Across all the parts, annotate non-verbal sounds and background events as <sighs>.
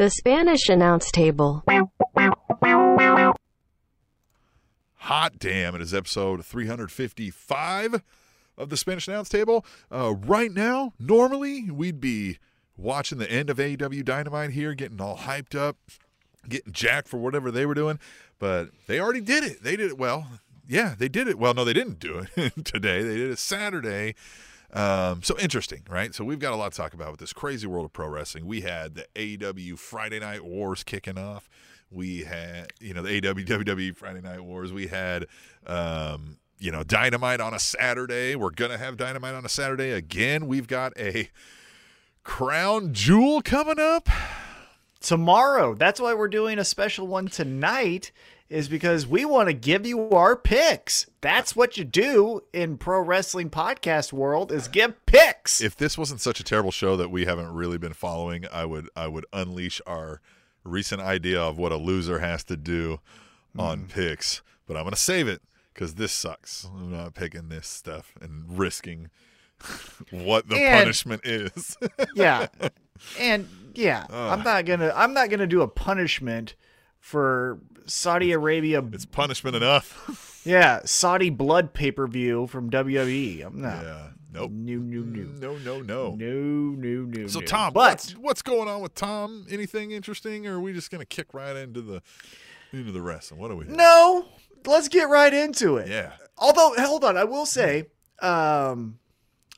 The Spanish announce table. Hot damn, it is episode 355 of the Spanish Announce Table. Uh, right now, normally we'd be watching the end of AEW Dynamite here, getting all hyped up, getting jacked for whatever they were doing, but they already did it. They did it well. Yeah, they did it. Well, no, they didn't do it <laughs> today. They did it Saturday. Um, so interesting, right? So we've got a lot to talk about with this crazy world of pro wrestling. We had the AEW Friday Night Wars kicking off. We had, you know, the AEW WWE Friday Night Wars. We had, um, you know, Dynamite on a Saturday. We're gonna have Dynamite on a Saturday again. We've got a Crown Jewel coming up tomorrow. That's why we're doing a special one tonight is because we want to give you our picks. That's what you do in pro wrestling podcast world is give picks. If this wasn't such a terrible show that we haven't really been following, I would I would unleash our recent idea of what a loser has to do on mm. picks. But I'm going to save it because this sucks. I'm not picking this stuff and risking <laughs> what the and, punishment is. <laughs> yeah. And yeah, uh, I'm not going to I'm not going to do a punishment for Saudi Arabia. It's punishment enough. <laughs> yeah, Saudi blood pay per view from WWE. I'm not. Yeah. Nope. No, no, no. No, no, no. No, no, no. So. Tom, but what's, what's going on with Tom? Anything interesting, or are we just gonna kick right into the into the wrestling? What are we? Doing? No, let's get right into it. Yeah. Although, hold on, I will say, um,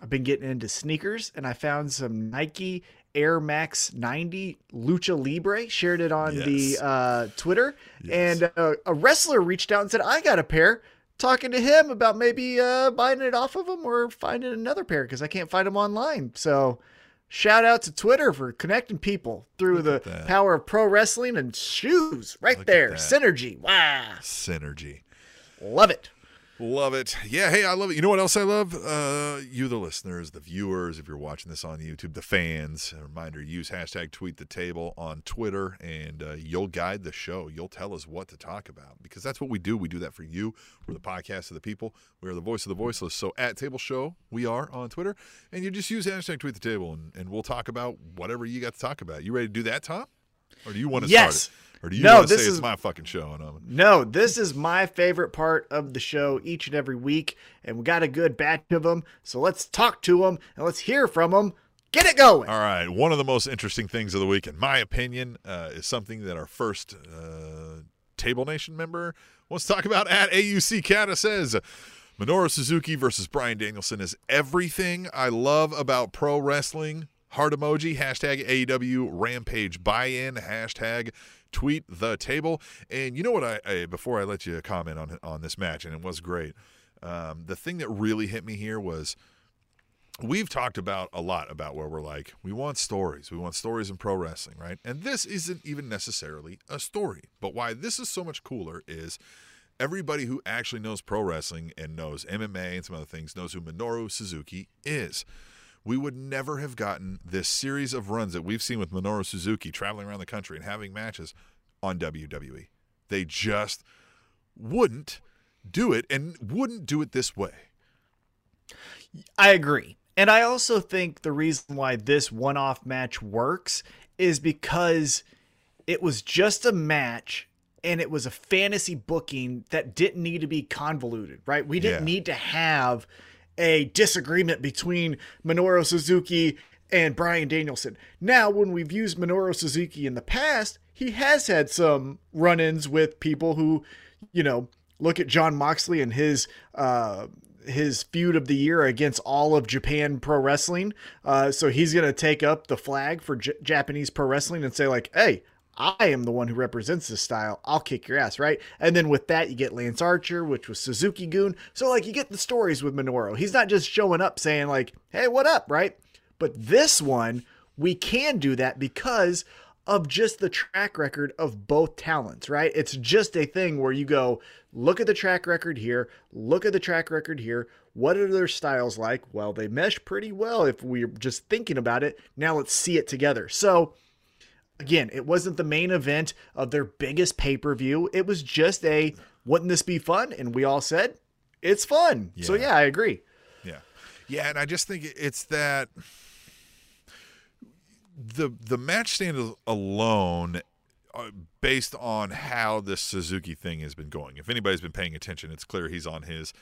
I've been getting into sneakers, and I found some Nike Air Max 90 Lucha Libre, shared it on yes. the uh, Twitter, yes. and uh, a wrestler reached out and said, "I got a pair." Talking to him about maybe uh, buying it off of him or finding another pair because I can't find them online. So, shout out to Twitter for connecting people through Look the power of pro wrestling and shoes. Right Look there, synergy. Wow, synergy. Love it. Love it. Yeah, hey, I love it. You know what else I love? Uh, you, the listeners, the viewers, if you're watching this on YouTube, the fans. A reminder use hashtag tweet the table on Twitter, and uh, you'll guide the show. You'll tell us what to talk about because that's what we do. We do that for you. We're the podcast of the people, we are the voice of the voiceless. So at Table Show, we are on Twitter, and you just use hashtag tweet the table, and, and we'll talk about whatever you got to talk about. You ready to do that, Tom? Or do you want to yes. start it? Or do you no, want to say is, it's my fucking show? And I'm... No, this is my favorite part of the show each and every week, and we got a good batch of them. So let's talk to them and let's hear from them. Get it going. All right. One of the most interesting things of the week, in my opinion, uh, is something that our first uh, Table Nation member wants to talk about at AUC Kata says. Minoru Suzuki versus Bryan Danielson is everything I love about pro wrestling. Heart emoji, hashtag AEW Rampage buy in, hashtag tweet the table. And you know what? I, I before I let you comment on on this match, and it was great. Um, the thing that really hit me here was we've talked about a lot about where we're like we want stories we want stories in pro wrestling right and this isn't even necessarily a story but why this is so much cooler is everybody who actually knows pro wrestling and knows mma and some other things knows who minoru suzuki is we would never have gotten this series of runs that we've seen with Minoru Suzuki traveling around the country and having matches on WWE. They just wouldn't do it and wouldn't do it this way. I agree. And I also think the reason why this one off match works is because it was just a match and it was a fantasy booking that didn't need to be convoluted, right? We didn't yeah. need to have a disagreement between Minoru Suzuki and Bryan Danielson. Now, when we've used Minoru Suzuki in the past, he has had some run ins with people who, you know, look at John Moxley and his. Uh, his feud of the year against all of Japan Pro Wrestling. Uh, so he's going to take up the flag for J- Japanese Pro Wrestling and say, like, hey, I am the one who represents this style. I'll kick your ass, right? And then with that, you get Lance Archer, which was Suzuki-gun. So, like, you get the stories with Minoru. He's not just showing up saying, like, hey, what up, right? But this one, we can do that because of just the track record of both talents, right? It's just a thing where you go, look at the track record here, look at the track record here. What are their styles like? Well, they mesh pretty well if we're just thinking about it. Now let's see it together. So, again, it wasn't the main event of their biggest pay per view. It was just a wouldn't this be fun? And we all said it's fun. Yeah. So yeah, I agree. Yeah, yeah, and I just think it's that the the match stand alone uh, based on how this Suzuki thing has been going. If anybody's been paying attention, it's clear he's on his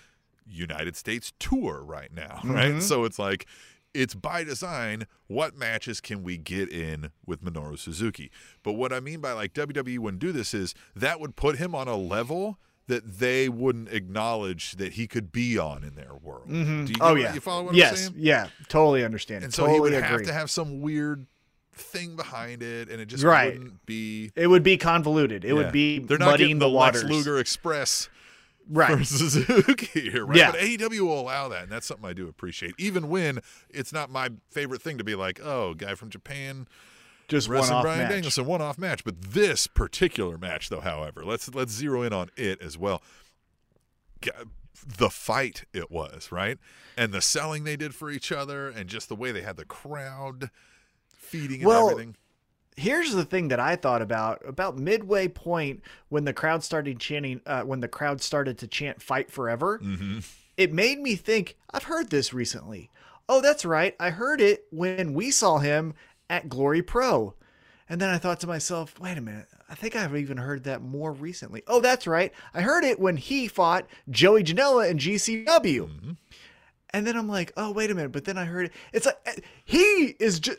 United States tour right now, right? Mhm. So it's like it's by design what matches can we get in with Minoru Suzuki. But what I mean by like WWE wouldn't do this is that would put him on a level that they wouldn't acknowledge that he could be on in their world. Mm-hmm. Do you, oh yeah. you follow what yes. I'm saying? Yeah. Totally understand. And so totally he would agree. have to have some weird thing behind it, and it just Right. wouldn't be. it would be convoluted. It Yeah. would be They're not muddying getting the, the, Lex. Luger Express right. for <laughs> Suzuki here, right? Yeah. But AEW will allow that, and that's something I do appreciate, even when it's not my favorite thing to be like, oh, guy from Japan Just one wrestling off Bryan match. Danielson, one off match. But this particular match, though, however, let's let's zero in on it as well. The fight it was, right? And the selling they did for each other, and just the way they had the crowd feeding and Well, everything. Here's the thing that I thought about about midway point when the crowd started chanting uh, when the crowd started to chant "Fight Forever." hmm It made me think I've heard this recently. Oh, that's right. I heard it when we saw him at Glory Pro. And then I thought to myself, wait a minute. I think I've even heard that more recently. Oh, that's right. I heard it when he fought Joey Janela in GCW. Mm-hmm. And then I'm like, oh, wait a minute. But then I heard it. It's like, eh, he is just.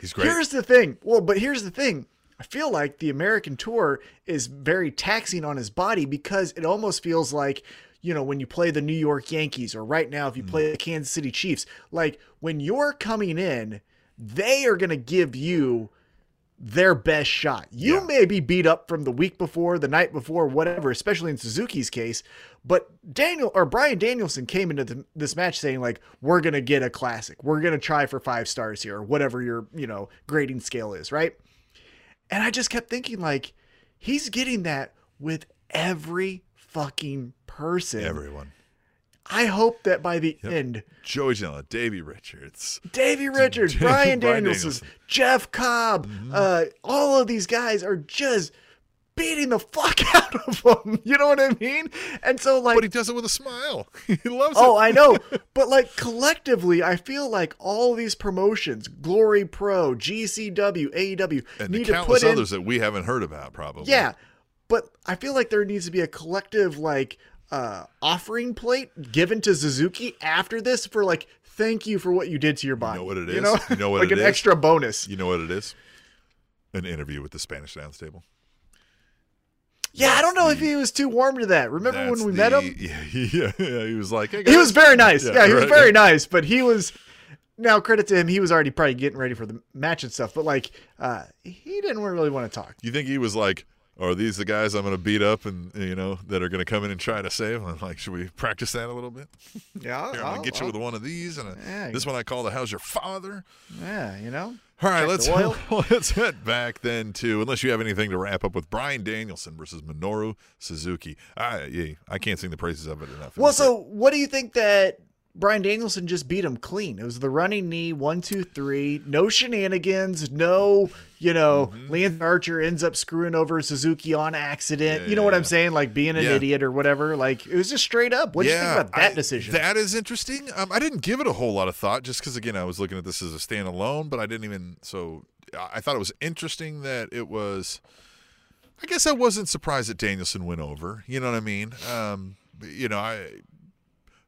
He's great. Here's the thing. Well, but here's the thing. I feel like the American tour is very taxing on his body because it almost feels like, you know, when you play the New York Yankees or right now if you play the Kansas City Chiefs, like when you're coming in, they are going to give you their best shot. You Yeah. may be beat up from the week before, the night before, whatever, especially in Suzuki's case, but Daniel or Bryan Danielson came into the, this match saying like we're going to get a classic. We're going to try for 5 stars here or whatever your, you know, grading scale is, right? And I just kept thinking like he's getting that with every fucking person. Everyone. I hope that by the end Joey Janela, Davey Richards. Davey <laughs> Richards, Brian Bryan Danielson, Danielson. Jeff Cobb, uh, all of these guys are just beating the fuck <laughs> out of them. You know what I mean? And so, like, But he does it with a smile. <laughs> he loves oh, it. Oh, I know, but like collectively, I feel like all these promotions, Glory Pro, GCW, AEW, and the need to countless put in others that we haven't heard about, probably. Yeah, but I feel like there needs to be a collective like uh offering plate given to Suzuki after this for like thank you for what you did to your body. You know what it is? You know, You know <laughs> what like an is? extra bonus. You know what it is? An interview with the Spanish Downs table. Yeah, I don't know if he was too warm to that. Remember when we the- met him? <laughs> Yeah, yeah, yeah, he was like, hey, He was very nice. Yeah, he was very yeah. nice, but he was now credit to him, he was already probably getting ready for the match and stuff, but like uh he didn't really want to talk. You think he was like, are these the guys I'm going to beat up and, you know, that are going to come in and try to save? I'm like, should we practice that a little bit? <laughs> Yeah, Here, I'm going to get you with one of these. And a, Yeah. this one I call the How's Your Father? yeah, you know. All right, let's <laughs> let's head back then to unless you have anything to wrap up with Bryan Danielson versus Minoru Suzuki. I yeah, I can't sing the praises of it enough. Well, so what do you think that Bryan Danielson just beat him clean? It was the running knee, one, two, three, no shenanigans, no, you know, Mm-hmm. Lance Archer ends up screwing over Suzuki on accident. Yeah, you know what yeah, I'm saying? Like being an Yeah. idiot or whatever. Like it was just straight up. What do you think about that I- decision? That is interesting. Um, I didn't give it a whole lot of thought just because, again, I was looking at this as a standalone, but I didn't even. So I I thought it was interesting that it was. I guess I wasn't surprised that Danielson went over. You know what I mean? Um, you know, I.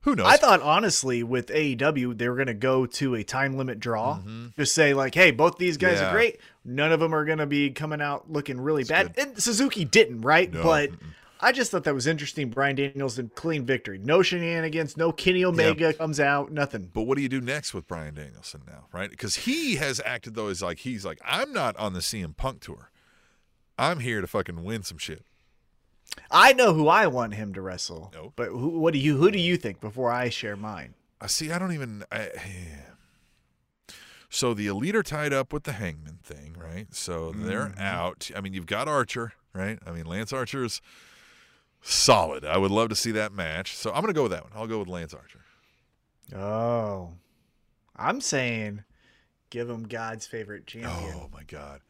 Who knows? I thought honestly with AEW they were going to go to a time limit draw. Just say like, hey, both these guys Mm-hmm. Yeah. are great. None of them are going to be coming out looking really bad. good. And Suzuki didn't, right? No, but mm-mm. I just thought that was interesting. Bryan Danielson clean victory, no shenanigans, no Kenny Omega comes out, nothing. But what do you do next with Bryan Danielson now, right? Because he has acted though as like he's like I'm not on the CM Punk tour. I'm here to fucking win some shit. I know who I want him to wrestle. No. But who, what do you who do you think before I share mine? I see. I don't even. I, <sighs> so the elite are tied up with the Hangman thing, right? So they're Mm-hmm. out. I mean, you've got Archer, right? I mean, Lance Archer's solid. I would love to see that match. So I'm gonna go with that one. I'll go with Lance Archer. Oh, I'm saying, give him God's favorite champion. Oh my god.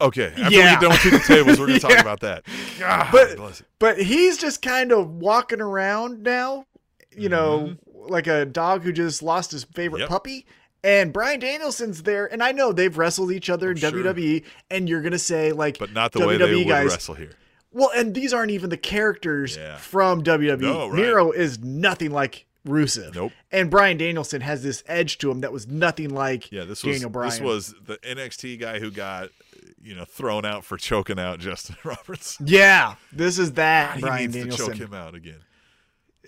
Okay, after we Yeah. get done with the tables, we're gonna <laughs> talk about that. God But-. But he's just kind of walking around now, you know, mm-hmm. like a dog who just lost his favorite Yep. puppy. And Bryan Danielson's there, and I know they've wrestled each other in sure. WWE, and you're gonna say like, But not the WWE way they would guys. wrestle here. Well, and these aren't even the characters Yeah. from WWE. No, right. Miro is nothing like Rusev. Nope. And Bryan Danielson has this edge to him that was nothing like Yeah, this was Daniel Bryan. this was the NXT guy who got you know thrown out for choking out Justin <laughs> Roberts. Yeah, this is that he Bryan needs Danielson. to choke him out again.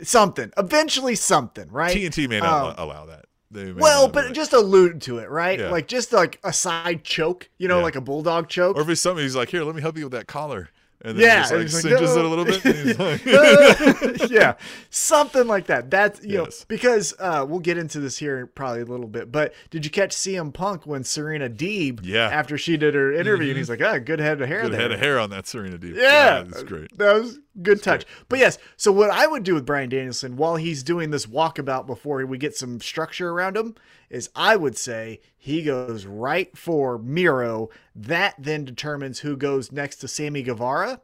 Something. Eventually something, right? TNT may not Um, allow that. Well, but just allude to it, right? Yeah. Like just like a side choke, you know, Yeah. like a bulldog choke. or if it's something he's like, here, let me help you with that collar, and then Yeah, just like he's like, cinches it a little bit. and he's <laughs> like- <laughs> yeah, something like that. That's you Yes. know because uh, we'll get into this here probably a little bit. But did you catch CM Punk when Serena Deeb? Yeah. Mm-hmm. After she did her interview, and he's like, "Ah, good head of hair Good there." head of hair on that Serena Deeb. Yeah, that's great. That was good touch. But yes, so what I would do with Bryan Danielson while he's doing this walkabout before we get some structure around him is I would say he goes right for Miro. That then determines who goes next to Sammy Guevara.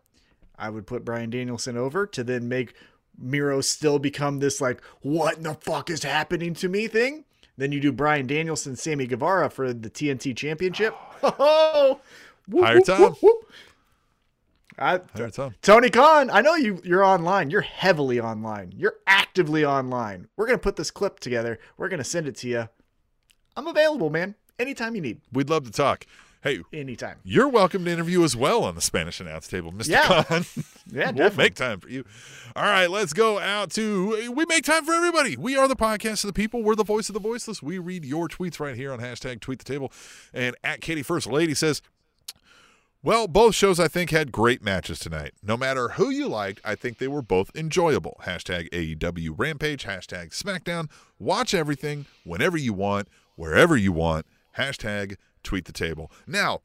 I would put Bryan Danielson over to then make Miro still become this like what in the fuck is happening to me thing. Then you do Bryan Danielson, Sammy Guevara for the TNT Championship. Oh, <laughs> whoop, Higher whoop, time. whoop. I. Tony Khan, I know you you're online. You're heavily online. You're actively online. We're gonna put this clip together. We're gonna send it to you. I'm available, man. Anytime you need. We'd love to talk. Hey, Anytime. you're welcome to interview as well on the Spanish announce table, Mr. Yeah. Khan. <laughs> <laughs> Yeah, we'll definitely. make time for you. All right, let's go out to. We make time for everybody. We are the podcast of the people. We're the voice of the voiceless. We read your tweets right here on hashtag tweet the table. And at Katie First Lady says, well, both shows I think had great matches tonight. No matter who you liked, I think they were both enjoyable. Hashtag AEW Rampage, hashtag SmackDown. Watch everything whenever you want, wherever you want. Hashtag tweet the table. Now,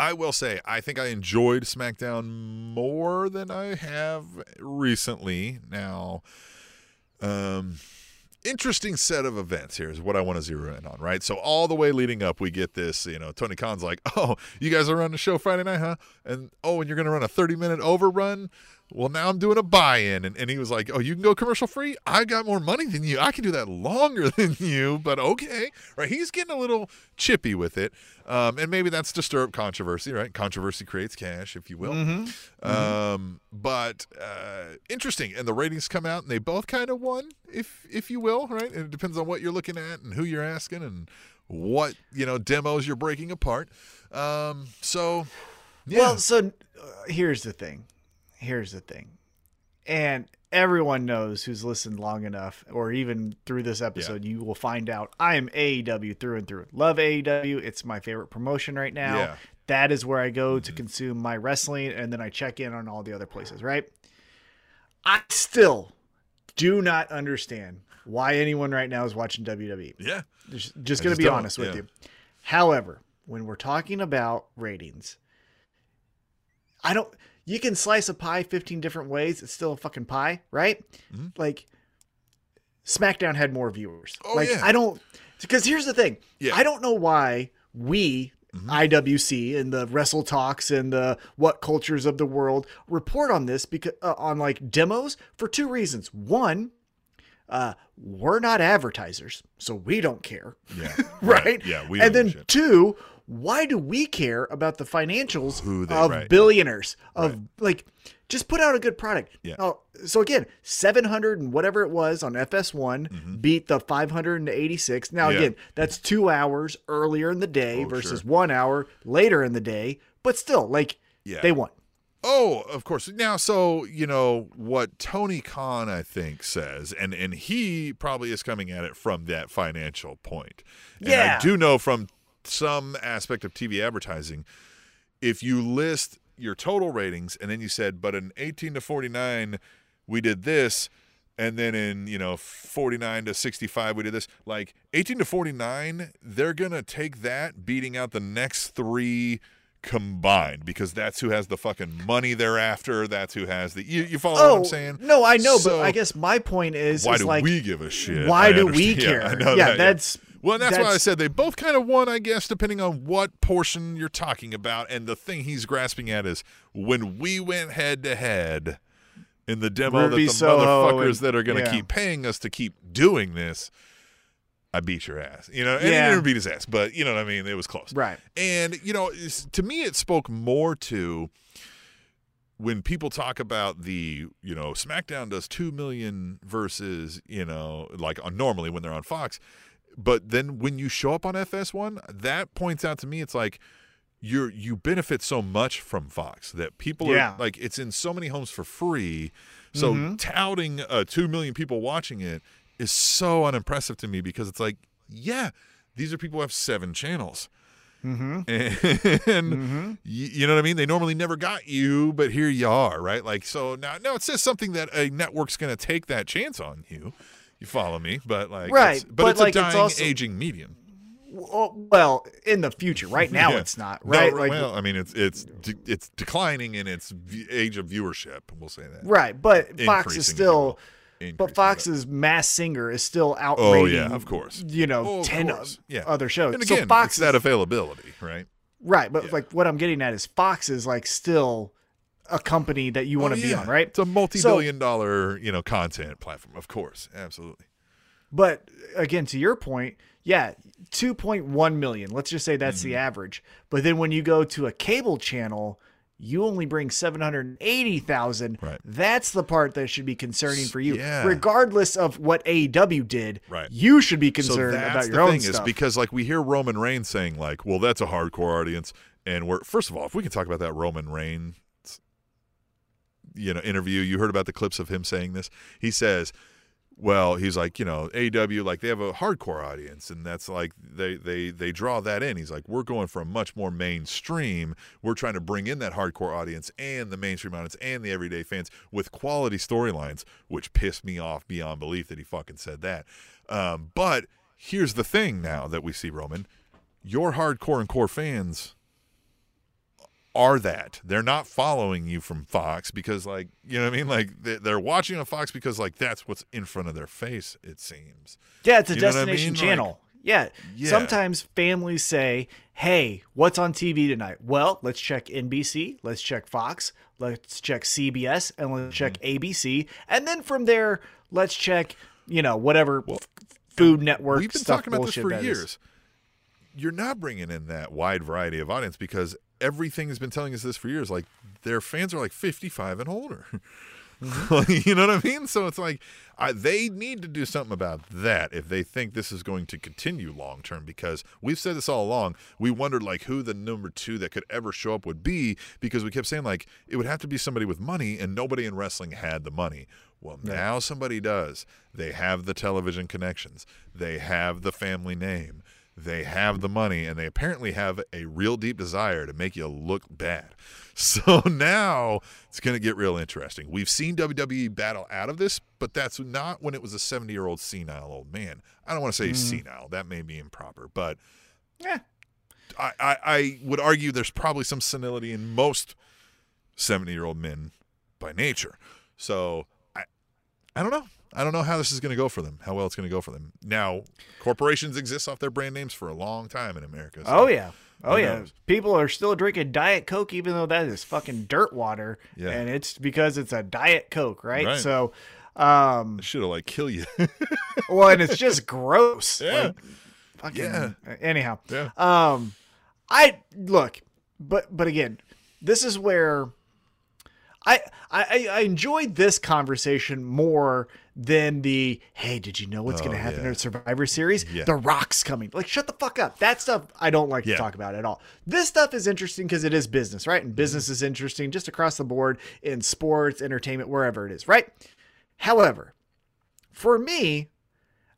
I will say, I think I enjoyed SmackDown more than I have recently. Now, um, interesting set of events here is what I want to zero in on, right? So all the way leading up, we get this, you know, Tony Khan's like, <laughs> oh, you guys are running the show Friday night, huh? And oh, and you're going to run a 30 minute overrun? Well, now I'm doing a buy in. And, and he was like, oh, you can go commercial free? I got more money than you. I can do that longer <laughs> than you, but okay. Right? He's getting a little chippy with it. Um, and maybe that's up controversy, right? Controversy creates cash, if you will. Um, but uh, interesting. And the ratings come out and they both kind of won, if if you will, right? And it depends on what you're looking at and who you're asking and what, you know, demos you're breaking apart. Um, so, yeah. Well, so uh, here's the thing. Here's the thing. And everyone knows who's listened long enough, or even through this episode, you will find out I am AEW through and through. Love AEW. It's my favorite promotion right now. Yeah. That is where I go to consume my wrestling, and then I check in on all the other places, right? I still do not understand why anyone right now is watching WWE. yeah. Just, just going to be honest with yeah. you. However, when we're talking about ratings, I don't. You can slice a pie 15 different ways. It's still a fucking pie, right? Mhm. Like, SmackDown had more viewers. Oh, like, yeah. I don't. Because here's the thing Yeah. I don't know why we. Mm-hmm. IWC and the Wrestle Talks and the What Cultures of the World report on this because uh, on like demos for two reasons. One, uh, we're not advertisers, so we don't care Yeah. <laughs> right? Yeah. We and then shit. two, why do we care about the financials they- of right. billionaires? Of like, just put out a good product. Yeah. So again, seven hundred and whatever it was on FS1 beat the five hundred and eighty six. Now Mm-hmm. Yeah. again, that's two hours earlier in the day Oh, versus sure. one hour later in the day, but still, like, Yeah. they won. Oh, of course. Now, so you know what Tony Khan, I think, says, and and he probably is coming at it from that financial point. And Yeah. I do know from some aspect of TV advertising, if you list your total ratings and then you said, but in 18 to 49, we did this. And then in, you know, 49 to 65, we did this. Like 18 to 49, they're going to take that, beating out the next three combined because that's who has the fucking money thereafter. That's who has the. You, you follow what Oh, I'm saying? no, I know, So- but I guess my point is, Why is do like, we give a shit? why I do we understand. <laughs> care? I know yeah, that, that's well, and that's, why I said they both kind of won, I guess, depending on what portion you're talking about. And the thing he's grasping at is when we went head to head in the demo Ruby that the Soho motherfuckers and- that are going to yeah. keep paying us to keep doing this, I beat your ass. You know, and Yeah. he didn't beat his ass, but you know what I mean. It was close, Right. And you know, to me, it spoke more to when people talk about the you know SmackDown does two million versus you know like on normally when they're on Fox, but then when you show up on FS1, that points out to me it's like you're you benefit so much from Fox that people Yeah. are like it's in so many homes for free. So touting uh, two million people watching it is so unimpressive to me because it's like yeah, these are people who have seven channels. Mm-hmm. <laughs> And y- you know what I mean? They normally never got you, but here you are, right? Like so now now it says something that a network's gonna take that chance on you. You follow me? But like Right, it's, but, but, it's like, a it's dying also- aging medium. Well, in the future. Right <laughs> now, Yeah. it's not. No, Right. like, well, I mean, it's it's de- it's declining in its v- age of viewership. We'll say that. right. But Fox is still. Increasing, But Fox's Masked Singer is still Oh outrating. yeah, of course. You know, Oh, ten course. Yeah. other shows. And again, so Fox it's that availability, right? right, but Yeah. like what I'm getting at is Fox is like still a company that you want Oh, to be on, right? It's a multi-billion-dollar, you know, content platform. Of course, absolutely. But again, to your point, yeah, 2.1 million. Let's just say that's Mm-hmm. the average. But then when you go to a cable channel, you only bring 780,000. Right. That's the part that should be concerning for you. Yeah. Regardless of what AEW did, Right. you should be So concerned that's about the your own thing stuff. is because like we hear Roman Reigns saying like, well, that's a hardcore audience, and we're first of all, if we can talk about that Roman Reigns, you know, interview, you heard about the clips of him saying this. He says, well, he's like, you know, AW like they have a hardcore audience, and that's like they they they draw that in. He's like, we're going for a much more mainstream. We're trying to bring in that hardcore audience and the mainstream audience and the everyday fans with quality storylines, which pissed me off beyond belief that he fucking said that. Um, but here's the thing: now that we see Roman, your hardcore and core fans are that they're not following you from Fox because like you know what I mean like they- they're watching on Fox because like that's what's in front of their face it seems yeah, it's a you what I destination mean? channel. yeah. Yeah. Sometimes families say, hey, what's on TV tonight? Well, let's check NBC, let's check Fox, let's check CBS, and let's check Mm-hmm. ABC. And then from there, let's check, you know, whatever f- Food Network we've been talking about this for that is. years you're not bringing in that wide variety of audience because everything has been telling us this for years like their fans are like 55 and older <laughs> Mm-hmm. <laughs> you know what I mean? So it's like I, they need to do something about that if they think this is going to continue long term. Because we've said this all along. We wondered like who the number two that could ever show up would be because we kept saying like it would have to be somebody with money, and nobody in wrestling had the money. Well, now somebody does. They have the television connections. They have the family name. They have the money, and they apparently have a real deep desire to make you look bad. <laughs> So now it's going to get real interesting. We've seen WWE battle out of this, but that's not when it was a 70 year old senile old man. I don't want to say mm-hmm. senile, that may be improper, but Yeah. I, I, I would argue there's probably some senility in most 70 year old men by nature. So I, I don't know. I don't know how this is going to go for them, how well it's going to go for them. Now, corporations exist off their brand names for a long time in America. so Oh yeah. Oh yeah. knows? People are still drinking Diet Coke even though that is fucking dirt water. Yeah. And it's because it's a Diet Coke, right? Right. So um Should have like kill you. <laughs> well and it's <laughs> just gross. Yeah. Like, fucking Yeah. anyhow. yeah. Um I look, but but again, this is where I, I I enjoyed this conversation more than the hey, did you know what's Oh, going to happen yeah. in Survivor Series? Yeah. The Rock's coming. Like, shut the fuck up. That stuff I don't like Yeah. to talk about at all. This stuff is interesting because it is business, right? And mm-hmm. business is interesting just across the board in sports, entertainment, wherever it is, right? However, for me,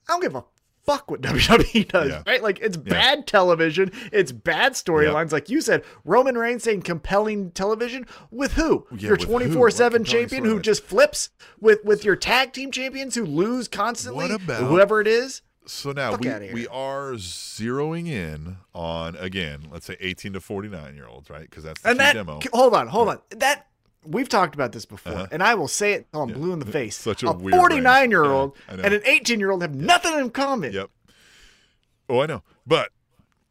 I don't give a fuck what <laughs> WWE does, Yeah. right? Like it's bad television, it's bad storylines. Like you said, Roman Reigns saying compelling television with who? Yeah, your twenty four seven champion who just flips with with your tag team champions who lose constantly. What about- whoever it is? So now Fuck we, we are zeroing in on again, let's say 18 to 49 year olds, right? Because that's the And that demo. hold on, hold on. That we've talked about this before, Uh-huh. and I will say it till I'm blue in the <laughs> face. Such a weird forty nine year range. old Yeah, and an eighteen year old have nothing in common. Yep. Oh, I know. But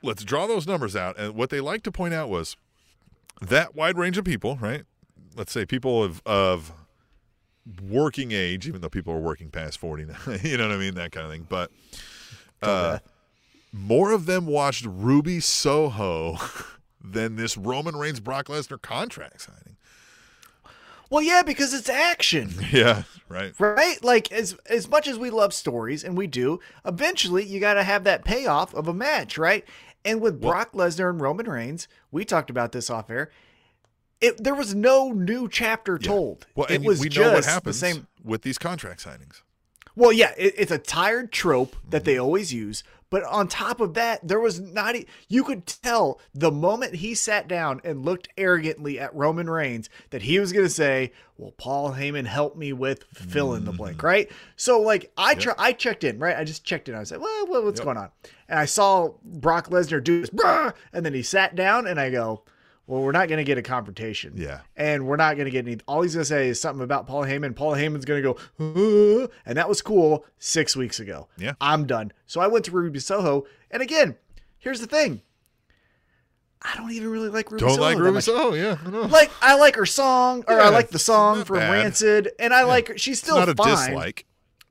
let's draw those numbers out. And what they like to point out was that wide range of people, right? Let's say people of of working age, even though people are working past 49, <laughs> you know what I mean? That kind of thing. But Uh, more of them watched Ruby Soho <laughs> than this Roman Reigns Brock Lesnar contract signing. Well, yeah, because it's action. <laughs> Yeah, right. right? Like as as much as we love stories, and we do, eventually you got to have that payoff of a match, right? And with Brock Lesnar and Roman Reigns, we talked about this off air. It there was no new chapter told. Well, it and was we just know what happens the same. with these contract signings. Well, yeah, it, it's a tired trope that Mm-hmm. they always use. But on top of that, there was not. e- You could tell the moment he sat down and looked arrogantly at Roman Reigns that he was going to say, "Well, Paul Heyman helped me with fill in the blank." Mm-hmm. Right. So, like, I tr- I checked in. Right. I just checked in. I was like, "Well, what- what's going on?" And I saw Brock Lesnar do this, and then he sat down, and I go. Well, we're not going to get a confrontation. Yeah. And we're not going to get any. All he's going to say is something about Paul Heyman. Paul Heyman's going to go, "Uh," and that was cool six weeks ago. Yeah. I'm done. So I went to Ruby Soho. And again, here's the thing I don't even really like Ruby Don't Soho. like Ruby much. Soho? Yeah, I know. Like, I like her song, or Yeah, I like the song from bad. Rancid, and I like her. She's still not a dislike.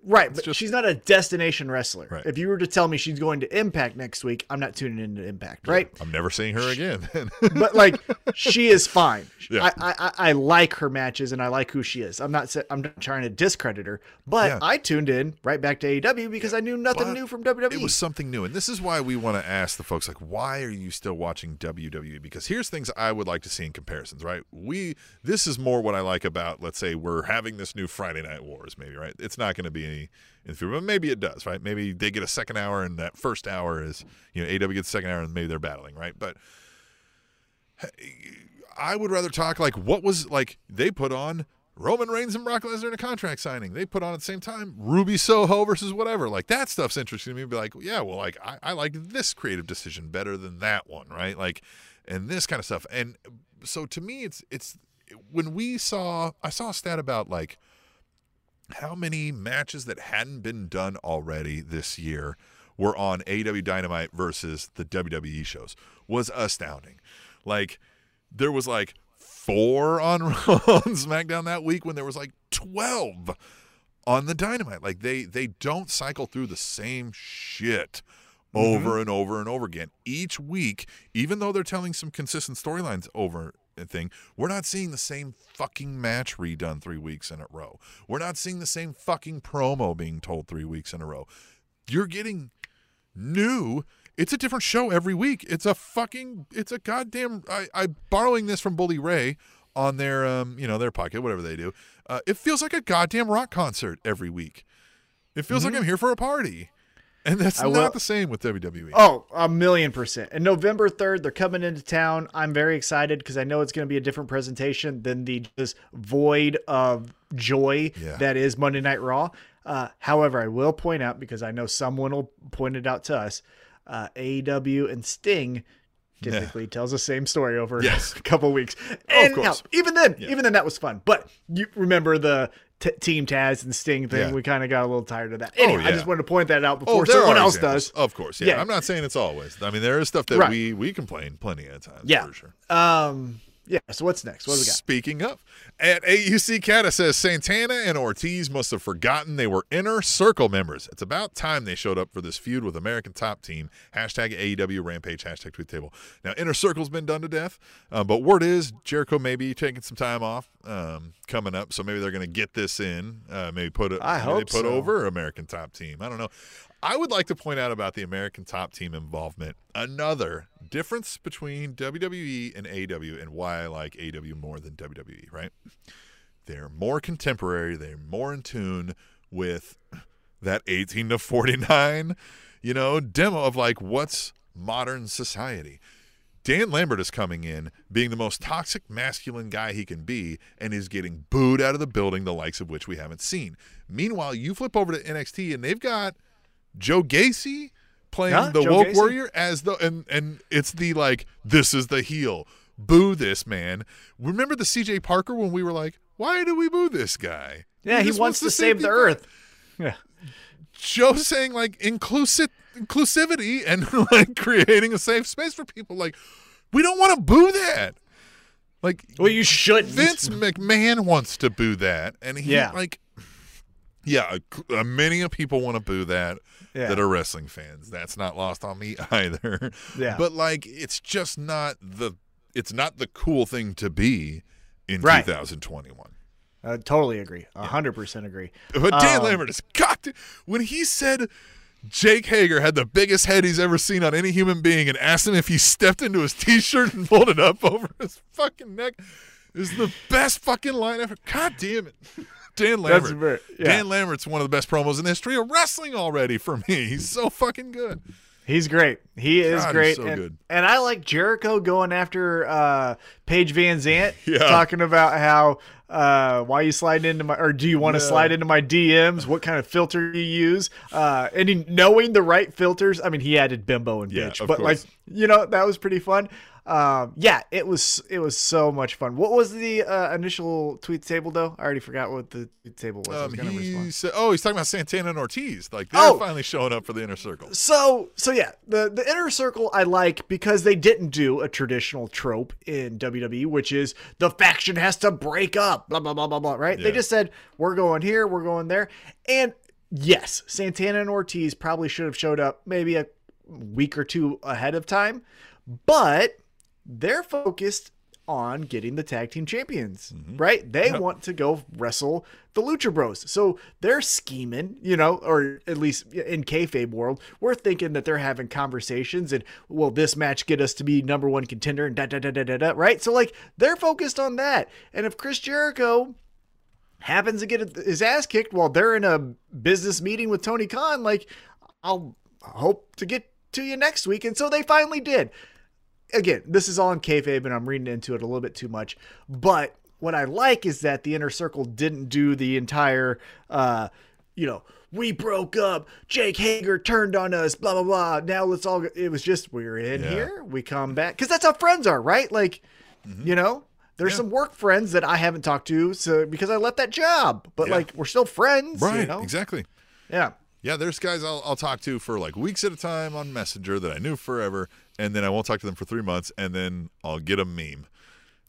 Right, but just- she's not a destination wrestler. Right. If you were to tell me she's going to Impact next week, I'm not tuning into Impact, right? I'm never seeing her again. but like she is fine. <laughs> Yeah. I, I I like her matches and I like who she is. I'm not I'm not trying to discredit her, but Yeah. I tuned in right back to AEW because I knew nothing But new from WWE. It was something new, and this is why we want to ask the folks like, why are you still watching WWE? Because here's things I would like to see in comparisons. Right? We this is more what I like about. Let's say we're having this new Friday Night Wars, maybe. Right? It's not going to be in the future, but maybe it does. Right? Maybe they get a second hour, and that first hour is you know AW gets second hour, and maybe they're battling. Right? But I would rather talk like what was like they put on Roman Reigns and Brock Lesnar in a contract signing. They put on at the same time Ruby Soho versus whatever. Like that stuff's interesting to me. Be like, yeah, well, like I, I like this creative decision better than that one, right? Like, and this kind of stuff. And so to me, it's it's when we saw I saw a stat about like how many matches that hadn't been done already this year were on AW Dynamite versus the WWE shows was astounding. Like there was like four on, <laughs> on SmackDown that week when there was like 12 on the Dynamite. Like they they don't cycle through the same shit mm-hmm. over and over and over again each week even though they're telling some consistent storylines over thing. We're not seeing the same fucking match redone 3 weeks in a row. We're not seeing the same fucking promo being told 3 weeks in a row. You're getting new. It's a different show every week. It's a fucking it's a goddamn i i borrowing this from bully ray on their um you know their pocket whatever they do uh, it feels like a goddamn rock concert every week. It feels like i'm here for a party and that's. I not will- the same with. WWE. Oh, a million percent. And November 3rd, they're coming into town. I'm very excited because I know it's going to be a different presentation than the just void of joy Yeah. that is Monday Night Raw. Uh, however, I will point out because I know someone will point it out to us uh, AEW and Sting typically tells the same story over Yes. <laughs> a couple weeks. And course. hell, even then, even then, that was fun. But you remember the t- Team Taz and Sting thing? Yeah. We kind of got a little tired of that. Anyway, I yeah. just wanted to point that out before Oh, someone else examples. does. Of course, yeah. Yeah. I'm not saying it's always. I mean, there is stuff that Right. we we complain plenty of times. Yeah. for sure. Um. Yeah. So what's next? What do we got? Speaking of, at AUC Cata says Santana and Ortiz must have forgotten they were inner circle members. It's about time they showed up for this feud with American Top Team. Hashtag AEW Rampage. Hashtag Tweet Table. Now, inner circle's been done to death, uh, but word is Jericho may be taking some time off um, coming up, so maybe they're going to get this in. Uh, maybe put it. I hope they put so. over American Top Team. I don't know. I would like to point out about the American Top Team involvement another difference between WWE and AW and why I like AW more than WWE, right? They're more contemporary, they're more in tune with that 18 to 49, you know, demo of like what's modern society. Dan Lambert is coming in being the most toxic masculine guy he can be and is getting booed out of the building, the likes of which we haven't seen. Meanwhile, you flip over to NXT and they've got Joe Gacy playing Yeah, the Joe woke Gacy. warrior as the and and it's the like this is the heel. Boo this man. Remember the CJ Parker when we were like, why do we boo this guy? Yeah, he just wants to save the earth. Yeah. Joe saying like inclusive inclusivity and <laughs> like creating a safe space for people. Like, we don't want to boo that. Like Well, you should. Vince McMahon wants to boo that, and he Yeah. like Yeah, uh, many people want to boo that Yeah. that are wrestling fans. That's not lost on me <laughs> either. Yeah. But like it's just not the it's not the cool thing to be in Right. 2021. I totally agree. A hundred percent agree. But Dan Um, Lambert is cocked when he said Jake Hager had the biggest head he's ever seen on any human being and asked him if he stepped into his t-shirt and pulled it up <laughs> over his fucking neck is the best fucking line ever. God damn it. Dan Lambert. very- yeah. Dan Lambert's one of the best promos in the history of wrestling already for me. <laughs> He's so fucking good. He's great. He is God, he's great. so and, good. and I like Jericho going after uh, Paige Van Zant, <laughs> Yeah. talking about how uh, why you slide into my or do you want to Yeah. slide into my DMs? What kind of filter you use? Uh, and he, knowing the right filters. I mean, he added bimbo and bitch, but like you know that was pretty fun. Um, yeah, it was it was so much fun. What was the uh, initial tweet table though? I already forgot what the tweet table was. I was Um, he said, "Oh, he's talking about Santana and Ortiz. Like they're Oh. finally showing up for the inner circle." So so yeah, the the inner circle I like because they didn't do a traditional trope in WWE, which is the faction has to break up, blah blah blah blah blah. Right? Yeah. They just said we're going here, we're going there, and yes, Santana and Ortiz probably should have showed up maybe a week or two ahead of time, but they're focused on getting the tag team champions, mm-hmm. right? They want to go wrestle the Lucha Bros. So they're scheming, you know, or at least in kayfabe world, we're thinking that they're having conversations and will this match get us to be number one contender and da da da da da da, right? So like they're focused on that. And if Chris Jericho happens to get his ass kicked while they're in a business meeting with Tony Khan, like I'll hope to get to you next week. And so they finally did. Again, this is all in kayfabe, and I'm reading into it a little bit too much. But what I like is that the inner circle didn't do the entire, uh, you know, we broke up. Jake Hager turned on us. Blah blah blah. Now let's all. Go. It was just we're in Yeah. here. We come back because that's how friends are, right? Like, you know, there's Yeah. some work friends that I haven't talked to, so because I left that job, but Yeah. like we're still friends, Right, You know? exactly. Yeah. Yeah, there's guys I'll, I'll talk to for like weeks at a time on Messenger that I knew forever, and then I won't talk to them for three months, and then I'll get a meme.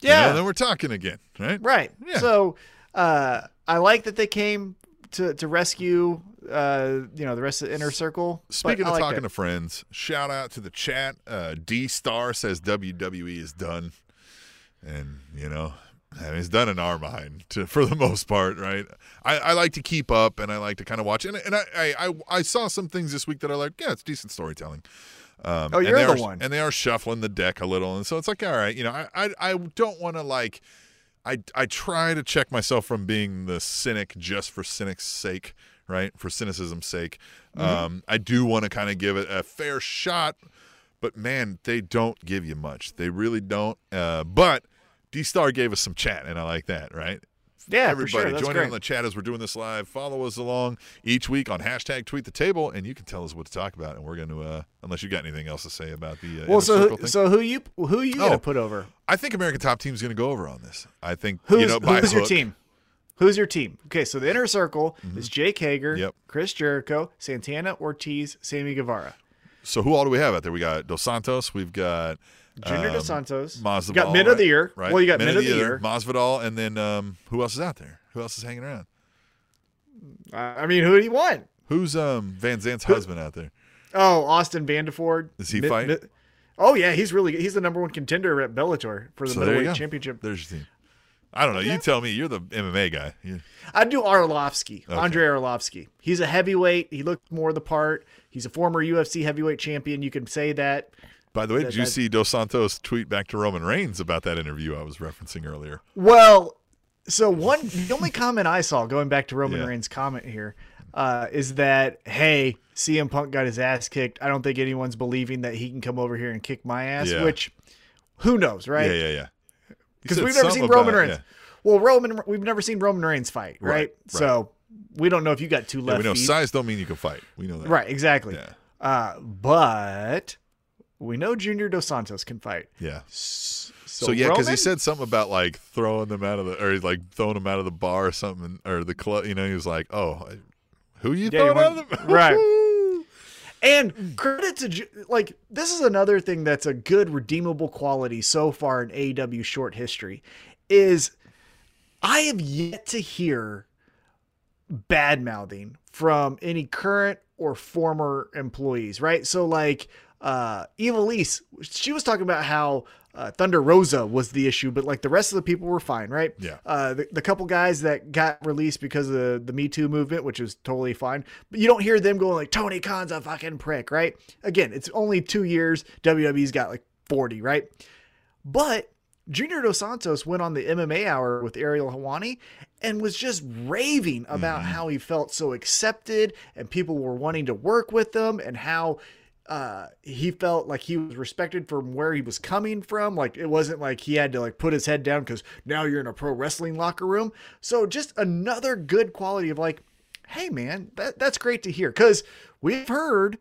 Yeah. and then we're talking again, right? Right. Yeah. So uh, I like that they came to to rescue uh, you know the rest of the inner circle. Speaking of like talking that. to friends, shout out to the chat. Uh, D Star says WWE is done, and you know, I mean, it's done in our mind to, for the <laughs> most part, right? I, I like to keep up, and I like to kind of watch, and and I, I I I saw some things this week that are like, yeah, it's decent storytelling. Um, Oh, and you're they the are- one. and they are shuffling the deck a little, and so it's like, all right, you know, I I, I don't want to like. I, I try to check myself from being the cynic just for cynic's sake, right? For cynicism's sake. Mm-hmm. Um, I do want to kind of give it a fair shot, but man, they don't give you much. They really don't. Uh, but D Star gave us some chat, and I like that, right? Yeah, Everybody sure. That's join in on the chat as we're doing this live. Follow us along each week on hashtag tweet the table, and you can tell us what to talk about. And we're going to, uh, unless you got anything else to say about the uh, well, so who, thing. so who you who you Oh. gonna put over? I think American Top Team is going to go over on this. I think Who's you know by who's your hook. team? Who's your team? Okay, so the inner circle is Jake Hager, Mm-hmm. Yep. Chris Jericho, Santana Ortiz, Sammy Guevara, So who all do we have out there? We got Dos Santos. We've got Junior um, Dos Santos. Masvidal. You got mid of the year. Right? Well, you got mid, mid, of the year. Masvidal, and then um, who else is out there? Who else is hanging around? I mean, who do you want? Who's um Van Zant's husband out there? Oh, Austin Vanderford. Is he Mid- fight? mid- oh yeah, he's really he's the number one contender at Bellator for the So middleweight championship. There's your team. I don't know. You tell me. You're the MMA guy. I'd do Arlovsky, Andrei Arlovsky. He's a heavyweight. He looked more the part. He's a former UFC heavyweight champion. You can say that. By the way, did you see Dos Santos tweet back to Roman Reigns about that interview I was referencing earlier? Well, so one the only comment I saw going back to Roman Yeah. Reigns' comment here uh, is that hey, CM Punk got his ass kicked. I don't think anyone's believing that he can come over here and kick my ass. Yeah. Which, who knows, right? Yeah, yeah, yeah. Because we've never seen Roman Reigns. yeah. Well, Roman, we've never seen Roman Reigns fight, right? Right, right. So we don't know if you got two left we know feet. size don't mean you can fight. We know that. Right, exactly. Yeah. Uh, but we know Junior Dos Santos can fight. Yeah. So, So, yeah, because he said something about like throwing them out of the, or like throwing them out of the bar or something, or the club. You know, he was like, "Oh, who you Yeah, you throwing out of the <laughs> right. And credit to like this is another thing that's a good redeemable quality so far in AEW short history is I have yet to hear bad mouthing from any current or former employees, right? So like uh Evilise, she was talking about how uh, Thunder Rosa was the issue, but like the rest of the people were fine, right? Yeah. Uh, the, the couple guys that got released because of the, the Me Too movement, which is totally fine, but you don't hear them going like Tony Khan's a fucking prick, right? Again, it's only two years. WWE's got like 40, right? But Junior Dos Santos went on the MMA hour with Ariel Helwani and was just raving about how he felt so accepted and people were wanting to work with him and how uh he felt like he was respected from where he was coming from. Like it wasn't like he had to like put his head down because now you're in a pro wrestling locker room. So just another good quality of like hey man that, that's great to hear. Because we've heard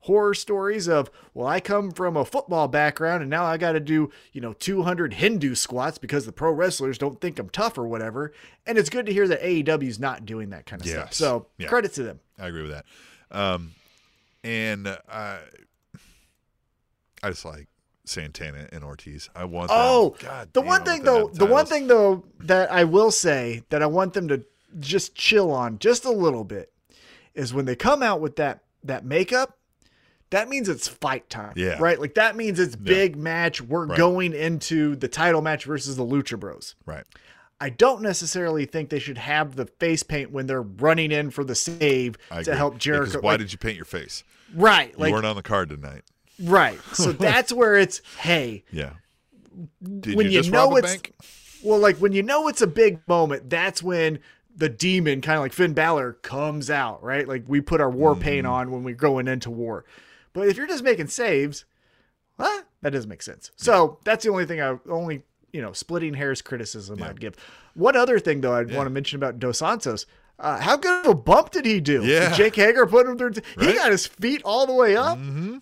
horror stories of well i come from a football background and now i got to do you know 200 hindu squats because the pro wrestlers don't think i'm tough or whatever. And it's good to hear that aew's not doing that kind of stuff. So Yeah. credit to them. I agree with that. Um, and I, I just like Santana and Ortiz. I want. them- Oh, God the one thing want them to though, the one thing though that I will say that I want them to just chill on just a little bit is when they come out with that that makeup. That means it's fight time, Yeah. right? Like that means it's big match. We're Right. going into the title match versus the Lucha Bros. Right. I don't necessarily think they should have the face paint when they're running in for the save I to agree. help Yeah, Jericho. why like- did you paint your face? right? You Like weren't on the card tonight. right. <laughs> So that's where it's hey, Yeah. Did when you you just know rob a it's- bank? Well, like when you know it's a big moment, that's when the demon, kind of like Finn Balor, comes out, right? Like we put our war Mm. paint on when we're going into war. But if you're just making saves, huh? That doesn't make sense. So that's the only thing I only you know splitting hairs criticism I'd give. One other thing though I'd want to mention about Dos Santos. Uh, how good of a bump did he do? Yeah. Jake Hager put him through. He Right. got his feet all the way up. Mm-hmm.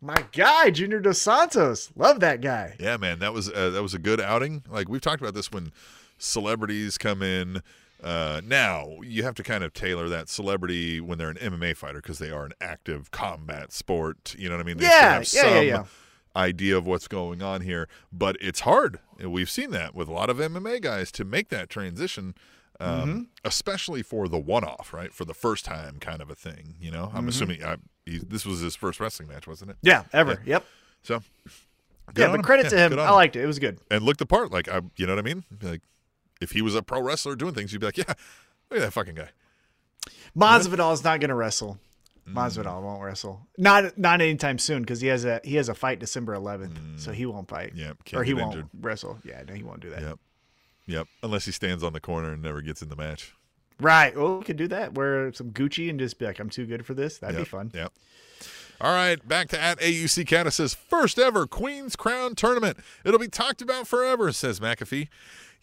My guy, Junior Dos Santos. Love that guy. Yeah, man, that was uh, that was a good outing. Like we've talked about this when celebrities come in. Uh, now you have to kind of tailor that celebrity when they're an MMA fighter because they are an active combat sport. You know what I mean? They Yeah, have yeah, yeah, some yeah. Idea of what's going on here, but it's hard. We've seen that with a lot of MMA guys to make that transition. Um, Mm-hmm. especially for the one-off, right? For the first time, kind of a thing. You know, Mm-hmm. I'm assuming I, he, this was his first wrestling match, wasn't it? Yeah, ever. Yep. So, Yeah, but credit Yeah, to him. I liked it. It was good. and looked the part. Like I, you know what I mean? Like if he was a pro wrestler doing things, you'd be like, yeah, look at that fucking guy. Masvidal is not going to wrestle. Mm. Masvidal won't wrestle. Not not anytime soon because he has a he has a fight December 11th, so he won't fight. Mm. Yep, or he won't injured. wrestle. Yeah, no, he won't do that. Yep, yep. Unless he stands on the corner and never gets in the match. Right. Well, we could do that. Wear some Gucci and just be like, I'm too good for this. That'd Yep, be fun. Yep. All right, back to at AUC. It says first ever Queen's Crown tournament. It'll be talked about forever, says McAfee.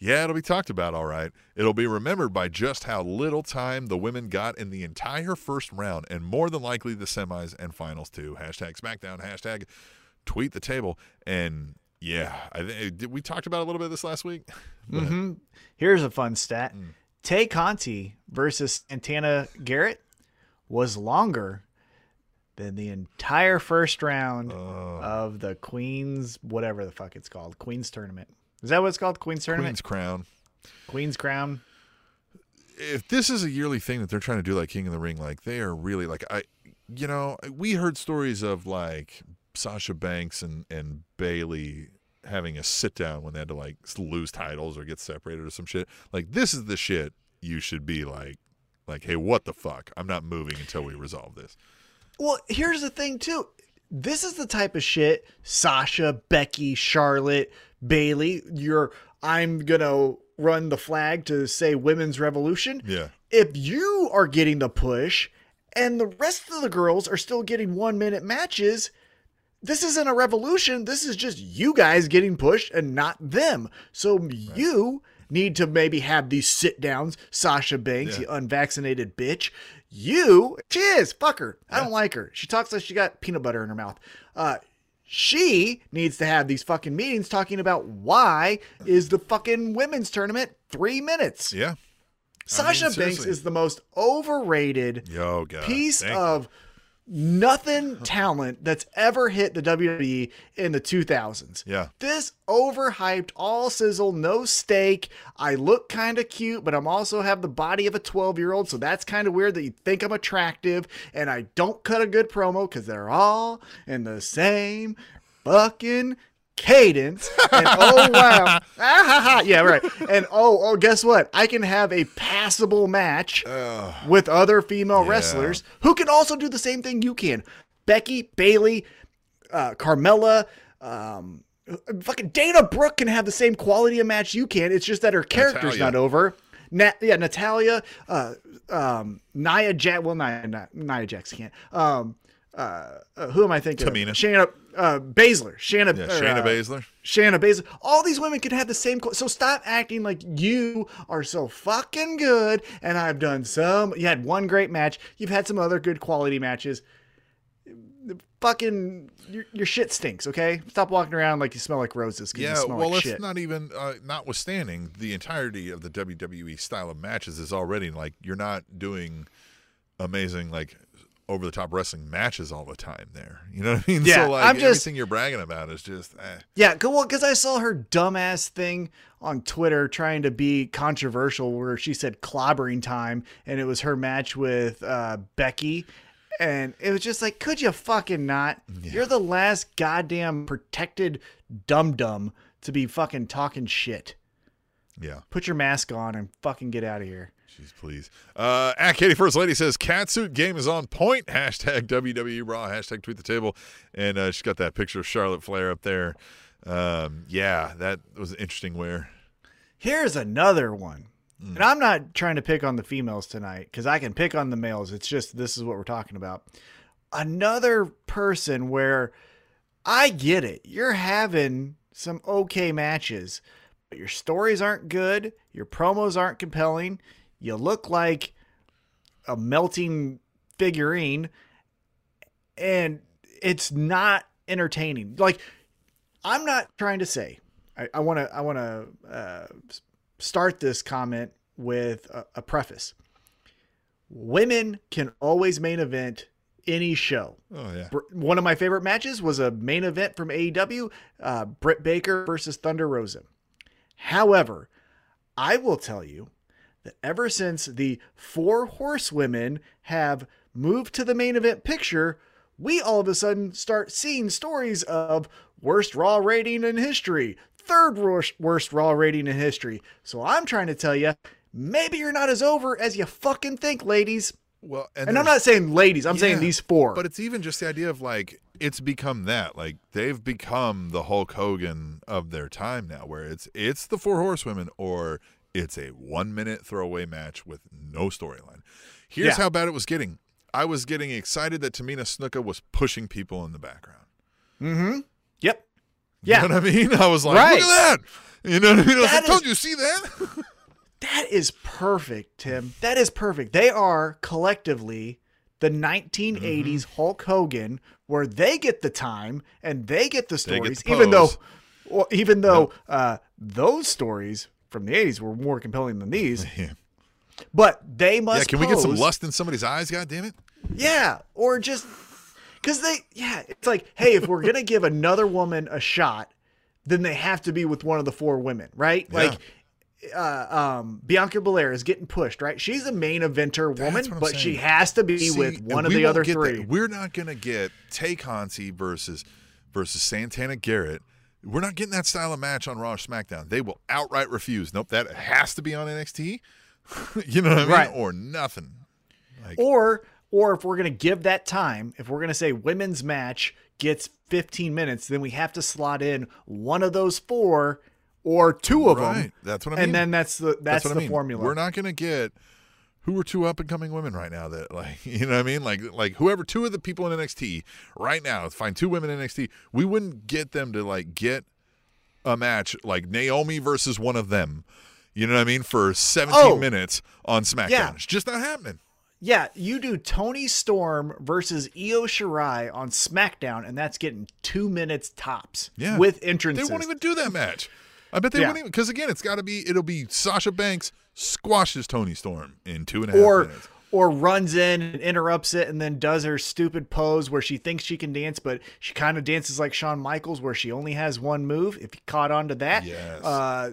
Yeah, it'll be talked about, all right. It'll be remembered by just how little time the women got in the entire first round, and more than likely the semis and finals too. Hashtag SmackDown. Hashtag tweet the table. And yeah, I think did we talked about a little bit of this last week. <laughs> hmm Here's a fun stat: Mm. Tay Conti versus Santana Garrett was longer than the entire first round Oh. of the Queens, whatever the fuck it's called, Queens tournament. Is that what it's called? Queens tournament. Queen's Crown. Queen's Crown. if this is a yearly thing that they're trying to do like King of the Ring, like they are really like I you know, we heard stories of like Sasha Banks and and Bayley having a sit down when they had to like lose titles or get separated or some shit. Like this is the shit you should be like like hey, what the fuck? I'm not moving until we resolve this. Well, here's the thing too. This is the type of shit Sasha, Becky, Charlotte, Bayley. You're I'm gonna run the flag to say women's revolution. Yeah. If you are getting the push and the rest of the girls are still getting one minute matches, this isn't a revolution. This is just you guys getting pushed and not them. So you need to maybe have these sit downs. Sasha Banks, Yeah. you unvaccinated bitch. You, she is, fuck her. I don't like her. She talks like she got peanut butter in her mouth. Uh, she needs to have these fucking meetings talking about why is the fucking women's tournament three minutes. Yeah. Sasha Banks is the most overrated Yo, God. piece thank you. Nothing talent that's ever hit the WWE in the 2000s. Yeah. This overhyped, all sizzle, no steak. I look kind of cute, but I'm also have the body of a 12 year old, so that's kind of weird that you think I'm attractive. And I don't cut a good promo because they're all in the same fucking cadence. And <laughs> oh wow, ah, ha, ha. yeah, right. And oh, oh, guess what? I can have a passable match with other female Yeah. wrestlers who can also do the same thing you can. Becky, Bayley, uh, Carmella, um, fucking Dana Brooke can have the same quality of match you can. It's just that her character's Natalya. not over. Nat, yeah, Natalya, uh, um, Nia Jax. Well, Nia, Nia, Nia Jax can't. Um, uh, uh, who am I thinking? Tamina. Of? Shayna uh, Baszler. Shayna. Yeah, or, Shayna uh, Baszler. Shayna Baszler. All these women can have the same. qu- So stop acting like you are so fucking good. And I've done some. You had one great match. You've had some other good quality matches. Fucking your, your shit stinks. Okay, stop walking around like you smell like roses. Yeah, smell well, like let's shit. not even, uh, notwithstanding the entirety of the WWE style of matches is already like you're not doing amazing like over the top wrestling matches all the time. There, you know what I mean? <laughs> Yeah, so like I'm just- everything you're bragging about is just eh. Yeah, go- well, because I saw her dumbass thing on Twitter trying to be controversial, where she said clobbering time, and it was her match with uh, Becky, and it was just like, could you fucking not? You're the last goddamn protected dum dum to be fucking talking shit. Yeah. Put your mask on and fucking get out of here. Jeez, please. Uh, at Katie First Lady says, Catsuit game is on point. <laughs> Hashtag WWE Raw. Hashtag tweet the table. And uh, she's got that picture of Charlotte Flair up there. Um, yeah, that was an interesting wear. Here's another one. Hmm. And I'm not trying to pick on the females tonight because I can pick on the males. It's just this is what we're talking about. Another person where I get it. You're having some okay matches, but your stories aren't good. Your promos aren't compelling. You look like a melting figurine, and it's not entertaining. Like, I'm not trying to say. I want to. I want to uh, start this comment with a, a preface. Women can always main event any show. Oh, yeah. Br- One of my favorite matches was a main event from AEW, uh, Britt Baker versus Thunder Rosa. However, I will tell you that ever since the four horsewomen have moved to the main event picture, we all of a sudden start seeing stories of worst Raw rating in history, third worst, worst Raw rating in history. So I'm trying to tell you, maybe you're not as over as you fucking think, ladies. Well, and, And I'm not saying ladies, I'm saying these four. But it's even just the idea of like it's become that like they've become the Hulk Hogan of their time now, where it's it's the four horsewomen or it's a one minute throwaway match with no storyline. Here's Yeah. how bad it was getting. I was getting excited that Tamina Snuka was pushing people in the background. Mm-hmm. Yep. You Yeah. know what I mean? <laughs> I was like, Right. look at that. You know what I mean? I like, don't is- you see that? <laughs> That is perfect, Tim. That is perfect. They are collectively the 1980s Mm-hmm. Hulk Hogan, where they get the time and they get the They get stories, the even though, well, even though uh, those stories from the 80s were more compelling than these. <laughs> yeah. But they must. yeah, can we get some lust in somebody's eyes? God damn it! Yeah, or just because they, yeah, it's like, hey, if we're gonna <laughs> give another woman a shot, then they have to be with one of the four women, right? Yeah. Like, uh, um, Bianca Belair is getting pushed, right? She's a main eventer woman, That's what I'm but she has to be See, with one of the other get that. three. We're not gonna get Tay Conti versus versus Santana Garrett. We're not getting that style of match on Raw or SmackDown. They will outright refuse. Nope, that has to be on NXT. <laughs> you know what I mean? Right. Or nothing. Like, Or, or if we're gonna give that time, if we're gonna say women's match gets 15 minutes, then we have to slot in one of those four or two of right. them, That's what I mean. and then that's the that's, what the I mean. formula. We're not gonna get who are two up and coming women right now that like <laughs> you know what I mean? Like like whoever two of the people in NXT right now, find two women in NXT, we wouldn't get them to like get a match like Naomi versus one of them. You know what I mean? For 17 Oh. minutes on SmackDown. Yeah. It's just not happening. Yeah, you do Toni Storm versus Io Shirai on SmackDown, and that's getting two minutes tops. Yeah. with entrances They won't even do that match. I bet they Yeah. even because again, it's got to be it'll be Sasha Banks squashes Toni Storm in two and a half or minutes. or runs in and interrupts it and then does her stupid pose where she thinks she can dance, but she kind of dances like Shawn Michaels, where she only has one move. If you caught on to that, Yes. uh,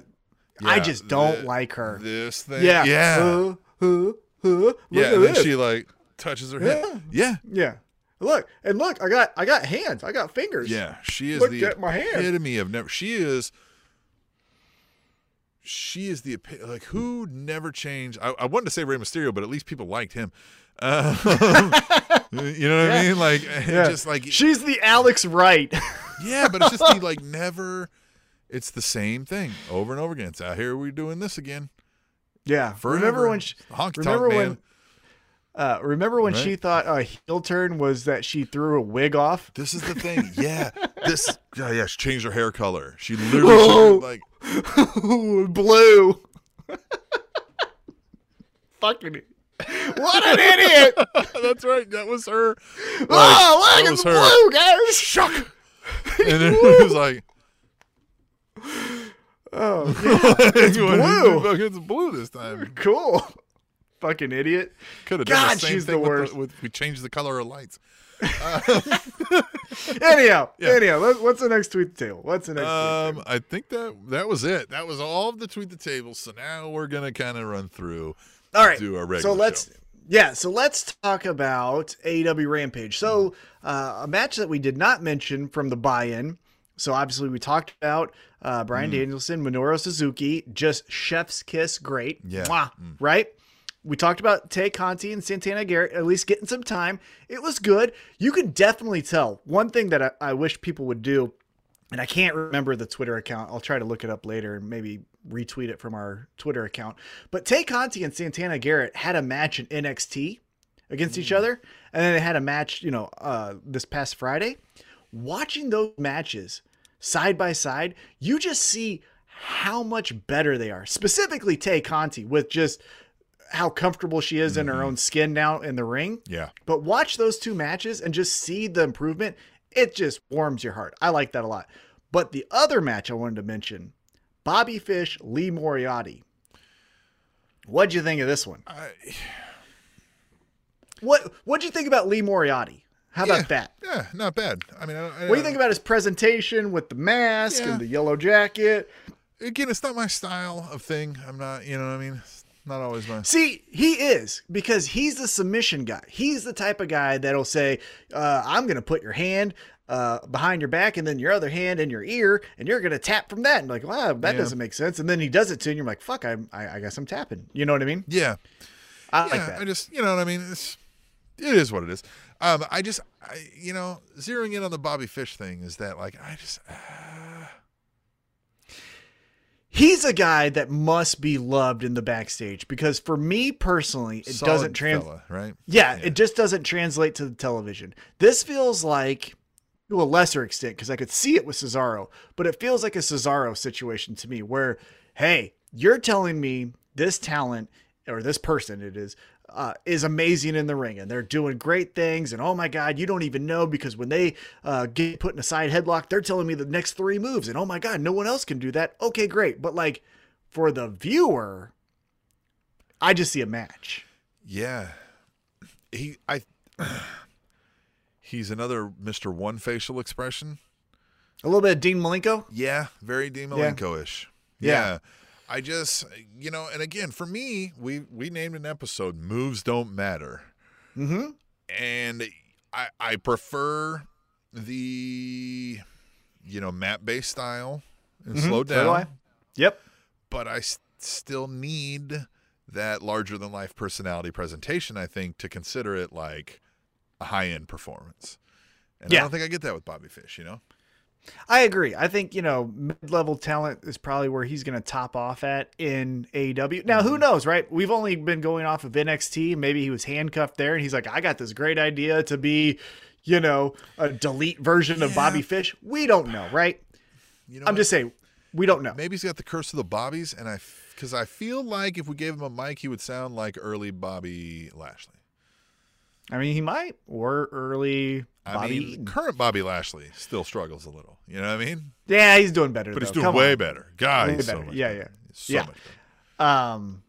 I just don't like her. This thing. yeah, Yeah. Uh, uh, uh, look yeah. And then she like touches her head. Yeah. yeah. Look and look, I got I got hands, I got fingers. Yeah. She is the at my hand. epitome of never. She is. She is the like who never changed. I, I wanted to say Rey Mysterio, but at least people liked him. <laughs> Um, you know what I mean? Like <laughs> Yeah. just like She's the Alex Wright. <laughs> Yeah, but it's just he like never. It's the same thing over and over again. It's out here we're doing this again. yeah. Forever. Remember when she, honky remember when man. Uh remember when she thought a heel turn was that she threw a wig off? This is the thing. <laughs> Yeah, this. Yeah, yeah. She changed her hair color. She <laughs> literally Oh. like. <laughs> Blue. Fucking What an idiot! That's right. That was her. Like, oh, that look, was it's her. blue, guys. Shuck. And then it was like. Oh, yeah. it's blue. It's blue this time. cool. Fucking idiot. Could have done God, the same she's the thing with worst. with, we changed the color of lights. <laughs> Anyhow, <laughs> Yeah. anyhow, what- what's the next tweet the table? What's the next? Um? I think that that was it. That was all of the tweet the table. So now we're gonna kind of run through. All right. do a regular so let's show. yeah, so let's talk about AEW Rampage. So uh, a match that we did not mention from the buy-in. So obviously we talked about uh, Bryan Mm. Danielson, Minoru Suzuki, just chef's kiss, great. Yeah. Mwah, Mm. right. We talked about Tay Conti and Santana Garrett at least getting some time. It was good. You can definitely tell. One thing that I, I wish people would do and I can't remember the Twitter account. I'll try to look it up later and maybe retweet it from our Twitter account. But Tay Conti and Santana Garrett had a match in NXT against each other, and then they had a match, you know, uh, this past Friday. Watching those matches side by side, you just see how much better they are. Specifically, Tay Conti with just how comfortable she is in her mm-hmm. own skin now in the ring. Yeah. But watch those two matches and just see the improvement. It just warms your heart. I like that a lot. But the other match I wanted to mention Bobby Fish, Lee Moriarty. What'd you think of this one? I, What What'd you think about Lee Moriarty? How about that? yeah, not bad. I mean, I, I, What do you think about his presentation with the mask Yeah. and the yellow jacket? Again, it's not my style of thing. I'm not. You know what I mean? Not always my. See, he is because he's the submission guy. He's the type of guy that'll say, uh, "I'm going to put your hand uh, behind your back and then your other hand in your ear, and you're going to tap from that." And like, wow, that Yeah. doesn't make sense. And then he does it to you, and you're like, "Fuck, I'm, I, I guess I'm tapping." You know what I mean? Yeah. I yeah, like that. I just, you know what I mean? It's, it is what it is. Um, I just, I, you know, zeroing in on the Bobby Fish thing is that like I just, He's a guy that must be loved in the backstage because for me personally, it solid doesn't translate. right? Yeah, it just doesn't translate to the television. This feels like, to a lesser extent, because I could see it with Cesaro, but it feels like a Cesaro situation to me where, hey, you're telling me this talent, or this person it is, uh, is amazing in the ring and they're doing great things. And oh my God, you don't even know because when they uh, get put in a side headlock, they're telling me the next three moves. And oh my God, no one else can do that. Okay, great. But like for the viewer, I just see a match. Yeah. He, I, <clears throat> he's another Mister One facial expression. A little bit of Dean Malenko. Yeah, very Dean Malenko-ish. Yeah. Yeah. I just, you know, and again, for me, we we named an episode "Moves Don't Matter," Mm-hmm. and I I prefer the, you know, map-based style and slow Mm-hmm. So do I. down, Yep. but I s- still need that larger than life personality presentation. I think to consider it like a high-end performance, and Yeah. I don't think I get that with Bobby Fish. You know. I agree. I think, you know, mid level talent is probably where he's going to top off at in AEW. Now, who mm-hmm. knows, right? We've only been going off of NXT. Maybe he was handcuffed there and he's like, I got this great idea to be, you know, a delete version of Bobby Fish. We don't know, right? You know. I'm what? just saying, we don't know. Maybe he's got the curse of the Bobbies, and I, because I feel like if we gave him a mic, he would sound like early Bobby Lashley. I mean, he might, or early I Bobby. mean, Eaton. current Bobby Lashley still struggles a little. You know what I mean? yeah, he's doing better. But he's doing Come way on. better. God, Way he's so much Yeah, better. yeah. So Yeah. much better. Um,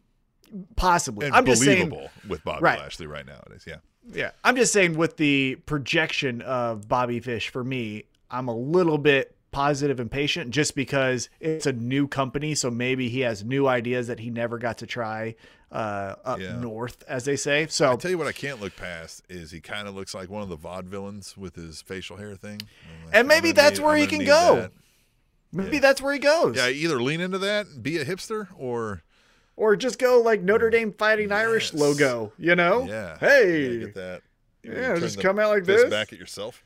possibly. and I'm just saying. with Bobby Right. Lashley right nowadays. Yeah. Yeah, I'm just saying with the projection of Bobby Fish for me, I'm a little bit positive and patient just because it's a new company, so maybe he has new ideas that he never got to try uh, up Yeah. north, as they say. So I'll tell you what I can't look past is he kind of looks like one of the vaudevillains with his facial hair thing. Like, And maybe that's need- where I'm he can go. that. maybe that's where he goes, Yeah, either lean into that, and be a hipster, or or just go like Notre Dame Fighting Irish logo. You know? yeah, Hey. yeah, get that. You Yeah, just come out like this. back at yourself.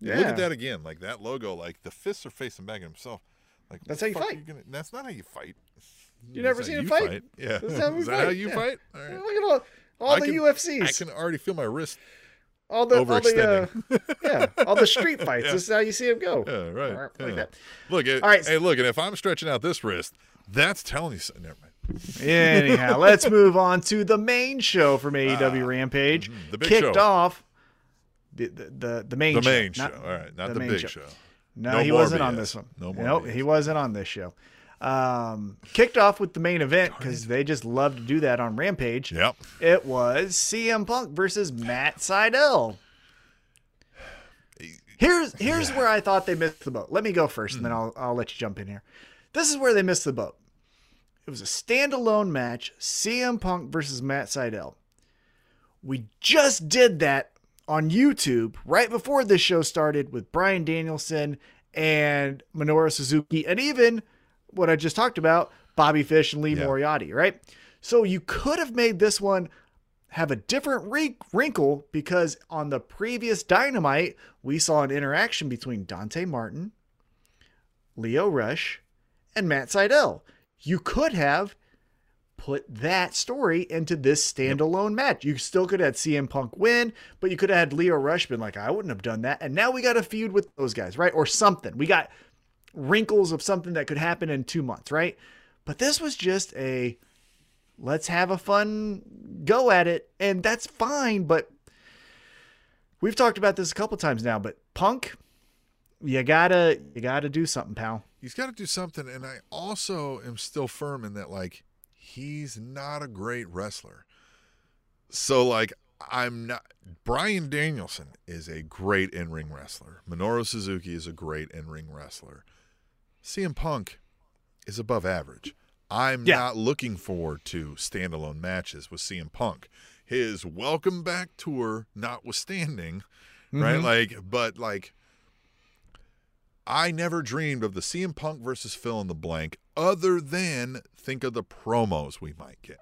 Yeah. Look at that again, like that logo, like the fists are facing back at himself. Like That's how you fight. gonna- that's not how you fight. You never seen him you fight? Yeah, That's how we is that how you yeah. fight? All right. Look at all, all I the can- UFCs. I can already feel my wrist all the all the uh, <laughs> yeah, all the street <laughs> fights. Yeah. This is how you see him go. Yeah, right. Like yeah. that. Look, it, All right. hey, look, and if I'm stretching out this wrist, that's telling you something. Never mind. Anyhow, let's move on to the main show from AEW Rampage. mhm, the big Kicked show. off the the the, the main The show, main show. not- All right, not the the, big show. show. No, No he wasn't on this one. No more Nope, BS. he wasn't on this show. Um, kicked off with the main event because they just love to do that on Rampage. Yep. It was CM Punk versus Matt Sydal. Here's here's where I thought they missed the boat. Let me go first, and then I'll I'll let you jump in here. This is where they missed the boat. It was a standalone match, CM Punk versus Matt Sydal. We just did that on YouTube right before this show started with Bryan Danielson and Minoru Suzuki, and even what I just talked about, Bobby Fish and Lee Yeah. Moriarty, right? So you could have made this one have a different wrinkle because on the previous Dynamite, we saw an interaction between Dante Martin, Lio Rush, and Matt Sydal. You could have put that story into this standalone match. You still could have had CM Punk win, but you could have had Lio Rush been like, I wouldn't have done that. And now we got a feud with those guys, right? Or something. We got wrinkles of something that could happen in two months, right? But this was just a let's have a fun go at it. And that's fine, but we've talked about this a couple times now, but Punk, you gotta you gotta do something, pal. He's got to do something, and I also am still firm in that, like, he's not a great wrestler. So, like, I'm not. Bryan Danielson is a great in ring wrestler. Minoru Suzuki is a great in ring wrestler. CM Punk is above average. I'm Yeah. not looking forward to standalone matches with CM Punk. His welcome back tour notwithstanding, right? Mhm. Like, but like, I never dreamed of the CM Punk versus fill in the blank other than think of the promos we might get.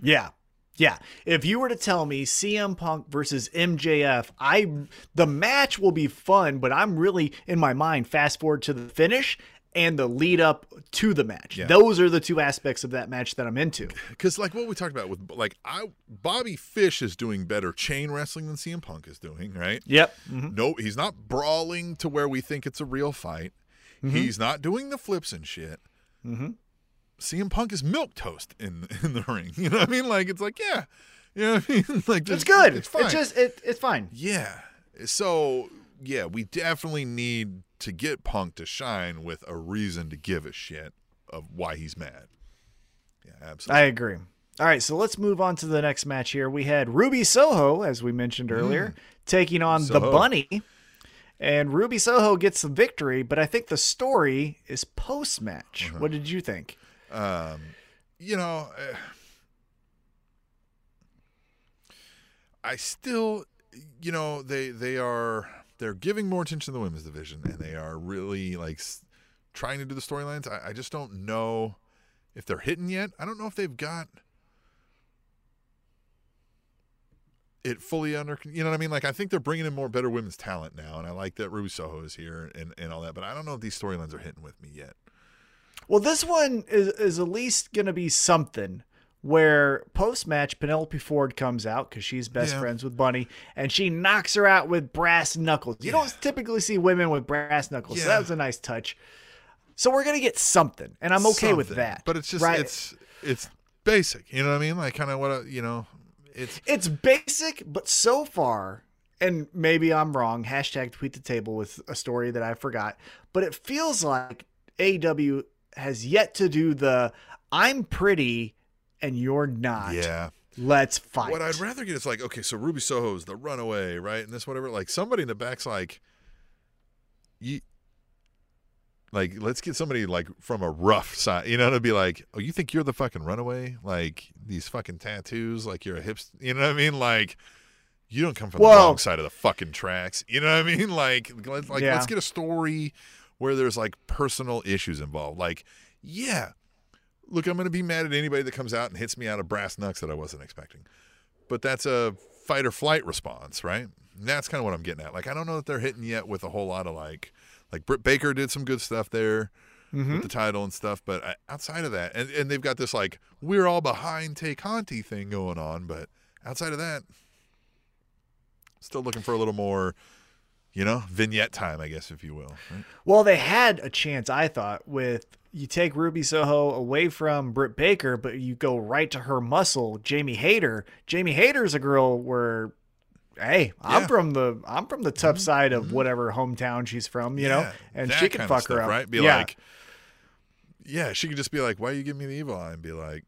Yeah. Yeah. If you were to tell me CM Punk versus MJF, I the match will be fun, but I'm really in my mind fast forward to the finish and the lead up to the match. Yeah. Those are the two aspects of that match that I'm into. Because like what we talked about with like I Bobby Fish is doing better chain wrestling than CM Punk is doing, right? Yep. No, he's not brawling to where we think it's a real fight. He's not doing the flips and shit. Mm-hmm. CM Punk is milk toast in <laughs> in the ring. You know what I mean? Like it's like yeah, you know what I mean? <laughs> Like It's good. It's fine. It's just it, it's fine. yeah. So yeah, we definitely need to get Punk to shine with a reason to give a shit of why he's mad. Yeah, absolutely. I agree. All right, so let's move on to the next match here. We had Ruby Soho, as we mentioned earlier, taking on the Bunny. And Ruby Soho gets the victory, but I think the story is post match. What did you think? um, you know, uh, I still, you know, they they are they're giving more attention to the women's division, and they are really like trying to do the storylines. I, I just don't know if they're hitting yet. I don't know if they've got it fully under. You know what I mean? Like I think they're bringing in more better women's talent now, and I like that Ruby is here and and all that. But I don't know if these storylines are hitting with me yet. Well, this one is, is at least going to be something where post match Penelope Ford comes out because she's best Yeah. friends with Bunny and she knocks her out with brass knuckles. You Yeah. don't typically see women with brass knuckles, so that was a nice touch. So we're going to get something, and I'm okay with that. But it's just right? it's it's basic. You know what I mean? Like kind of what a, you know. It's It's basic, but so far, and maybe I'm wrong. Hashtag tweet the table with a story that I forgot, but it feels like AW has yet to do the I'm pretty and you're not. Yeah. Let's fight. What I'd rather get is like, okay, so Ruby Soho's the runaway, right? And this whatever. Like somebody in the back's like, you, like let's get somebody like from a rough side, you know, to be like, oh, you think you're the fucking runaway? Like these fucking tattoos, like you're a hipster, you know what I mean? Like you don't come from the wrong side of the fucking tracks, you know what I mean? Like, like Yeah. let's get a story where there's like personal issues involved. Like, yeah, look, I'm going to be mad at anybody that comes out and hits me out of brass knucks that I wasn't expecting. But that's a fight or flight response, right? And that's kind of what I'm getting at. Like, I don't know that they're hitting yet with a whole lot of like, like Britt Baker did some good stuff there mm-hmm. with the title and stuff, but I, outside of that, and, and they've got this like we're all behind Tay Conti thing going on, but outside of that, still looking for a little more, you know, vignette time, I guess, if you will. Right? Well, they had a chance, I thought, with you take Ruby Soho away from Britt Baker, but you go right to her muscle, Jamie Hayter. Jamie Hayter's a girl where, hey, I'm Yeah. from the I'm from the tough mm-hmm. side of mm-hmm. whatever hometown she's from, you know, and she can fuck her up, right? Be yeah. like, yeah, she could just be like, "Why you give me the evil eye?" And be like,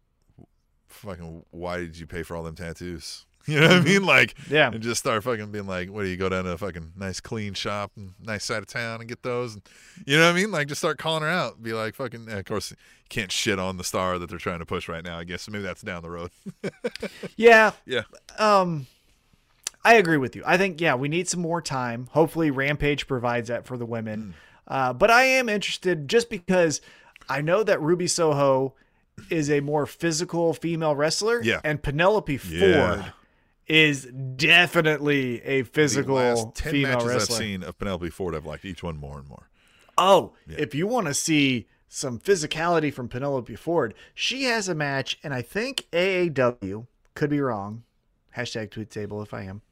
"Fucking, why did you pay for all them tattoos?" <laughs> You know what I mean? Like, Mm-hmm. Yeah. and just start fucking being like, "What do you go down to a fucking nice clean shop and nice side of town and get those?" And, you know what I mean? Like, just start calling her out. Be like, "Fucking," of course, you can't shit on the star that they're trying to push right now. I guess so maybe that's down the road. <laughs> yeah, yeah, um I agree with you. I think yeah, we need some more time. Hopefully Rampage provides that for the women. Uh, but I am interested just because I know that Ruby Soho is a more physical female wrestler Yeah. and Penelope Yeah. Is definitely a the physical last ten female matches wrestler. I've seen of Penelope Ford, I've liked each one more and more. Oh, if you want to see some physicality from Penelope Ford, she has a match, and I think AAW could be wrong. Hashtag tweet table if I am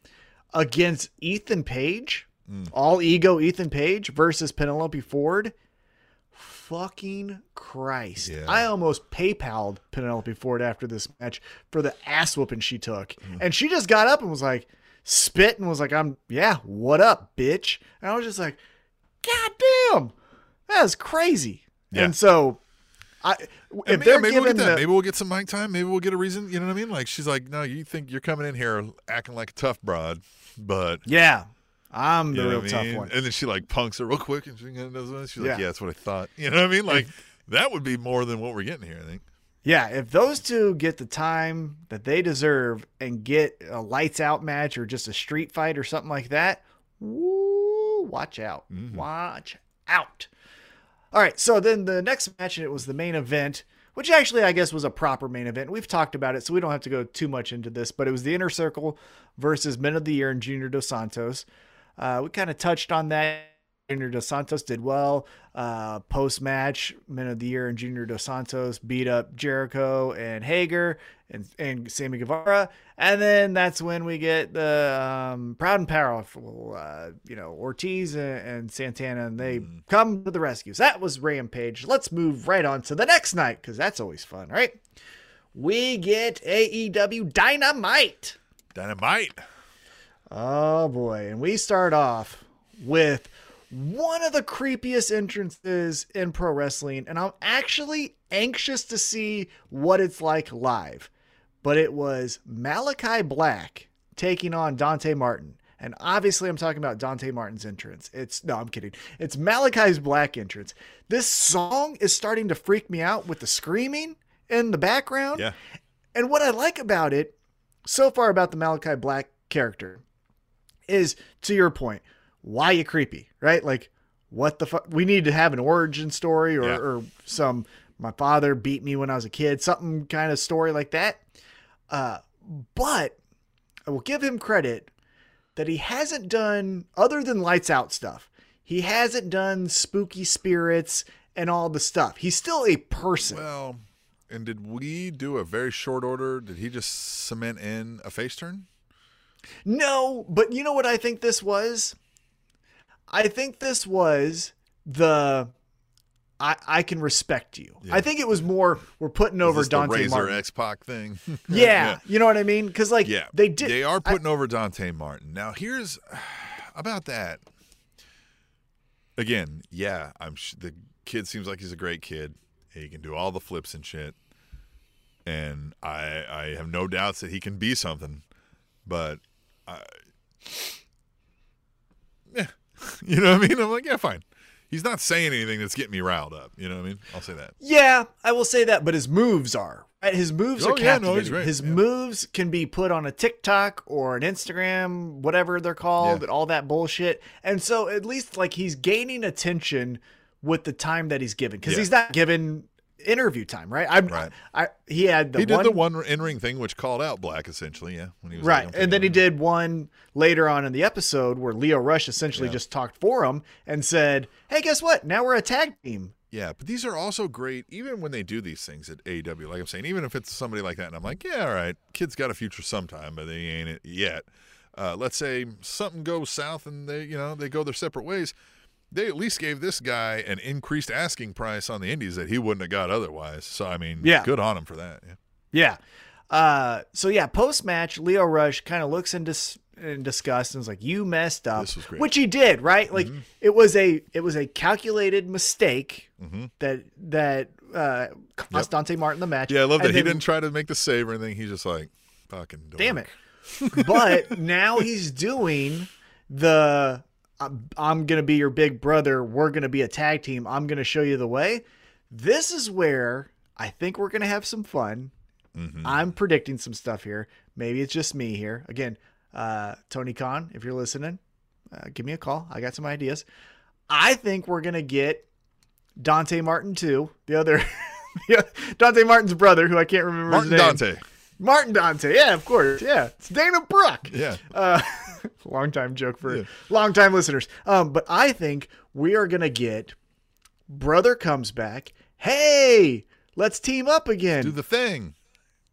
against Ethan Page, mm. all ego Ethan Page versus Penelope Ford. Fucking Christ! Yeah. I almost PayPal'd Penelope Ford after this match for the ass whooping she took, mm-hmm. and she just got up and was like, spit and was like, "I'm yeah, what up, bitch?" And I was just like, God damn, that is crazy. Yeah. And so, I if they're yeah, maybe we'll get that. the, maybe we'll get some mic time. Maybe we'll get a reason. You know what I mean? Like she's like, no, you think you're coming in here acting like a tough broad, but yeah, I'm the you know real tough mean? one. And then she like punks her real quick, and she does one. She's like, yeah, that's what I thought. <laughs> You know what I mean? Like that would be more than what we're getting here. I think. Yeah, if those two get the time that they deserve and get a lights out match or just a street fight or something like that, woo, watch out. Mm-hmm. Watch out. All right, so then the next match, and it was the main event, which actually I guess was a proper main event. We've talked about it, so we don't have to go too much into this, but it was the Inner Circle versus Men of the Year and Junior Dos Santos. Uh, we kind of touched on that. Junior Dos Santos did well. Uh, Post match, Men of the Year and Junior Dos Santos beat up Jericho and Hager and, and Sammy Guevara. And then that's when we get the um, Proud and Powerful, uh, you know, Ortiz and, and Santana, and they come to the rescues. That was Rampage. Let's move right on to the next night because that's always fun, right? We get AEW Dynamite. Dynamite. Oh boy. And we start off with one of the creepiest entrances in pro wrestling. And I'm actually anxious to see what it's like live. But it was Malachi Black taking on Dante Martin. And obviously, I'm talking about Dante Martin's entrance. It's no, I'm kidding. It's Malachi's Black entrance. This song is starting to freak me out with the screaming in the background. Yeah. And what I like about it so far about the Malachi Black character is to your point, why you creepy, right? Like, what the fuck? We need to have an origin story or, Yeah. or some, my father beat me when I was a kid, something kind of story like that. Uh, but I will give him credit that he hasn't done, other than lights out stuff, he hasn't done spooky spirits and all the stuff. He's still a person. Well, and did we do a very short order? Did he just cement in a face turn? No, but you know what I think this was? I think this was the I I can respect you. I think it was more we're putting over this the Dante Razor Martin. X Pac thing? <laughs> yeah, you know what I mean? Because like Yeah, they did. They are putting over Dante Martin. Now, here's <sighs> about that. Again, yeah, I'm. Sh- the kid seems like he's a great kid. He can do all the flips and shit. and I I have no doubts that he can be something, but I, yeah, <laughs> you know what I mean. I'm like, yeah, fine. He's not saying anything that's getting me riled up. You know what I mean? I'll say that. Yeah, I will say that, but his moves are. Right? His moves Oh, are yeah, no, captivating. he's great, His yeah. moves can be put on a TikTok or an Instagram, whatever they're called, Yeah. and all that bullshit. And so at least like he's gaining attention with the time that he's given because he's not given interview time, right? I'm, Right. I, he had the he did one, the one in ring thing, which called out Black essentially. Yeah, when he was right, and then he did one later on in the episode where Lio Rush essentially Yeah. just talked for him and said, "Hey, guess what? Now we're a tag team." Yeah, but these are also great, even when they do these things at AW. Like I'm saying, even if it's somebody like that, and I'm like, yeah, all right, kid's got a future sometime, but they ain't it yet. Uh, let's say something goes south and they, you know, they go their separate ways. They at least gave this guy an increased asking price on the indies that he wouldn't have got otherwise. So I mean, Yeah. good on him for that. Yeah. Yeah. Uh, so yeah, post match, Lio Rush kind of looks in, dis- in disgust and is like, "You messed up," This was great. which he did, right? Like it was a it was a calculated mistake Mhm. that that uh, cost Dante Martin the match. Yeah, I love that And he then- didn't try to make the save or anything. He's just like, fucking Damn it! but now he's doing the I'm, I'm gonna be your big brother. We're gonna be a tag team. I'm gonna show you the way. This is where I think we're gonna have some fun. Mhm. I'm predicting some stuff here. Maybe it's just me here. Again, uh, Tony Khan, if you're listening, uh, give me a call. I got some ideas. I think we're gonna get Dante Martin too. The other <laughs> Dante Martin's brother, who I can't remember Martin his name. Dante. Martin Dante. Yeah, of course. Yeah, it's Dana Brooke. Yeah. Uh, <laughs> <laughs> long time joke for Yeah. long time listeners. Um, but I think we are gonna get brother comes back. Hey, let's team up again. Do the thing.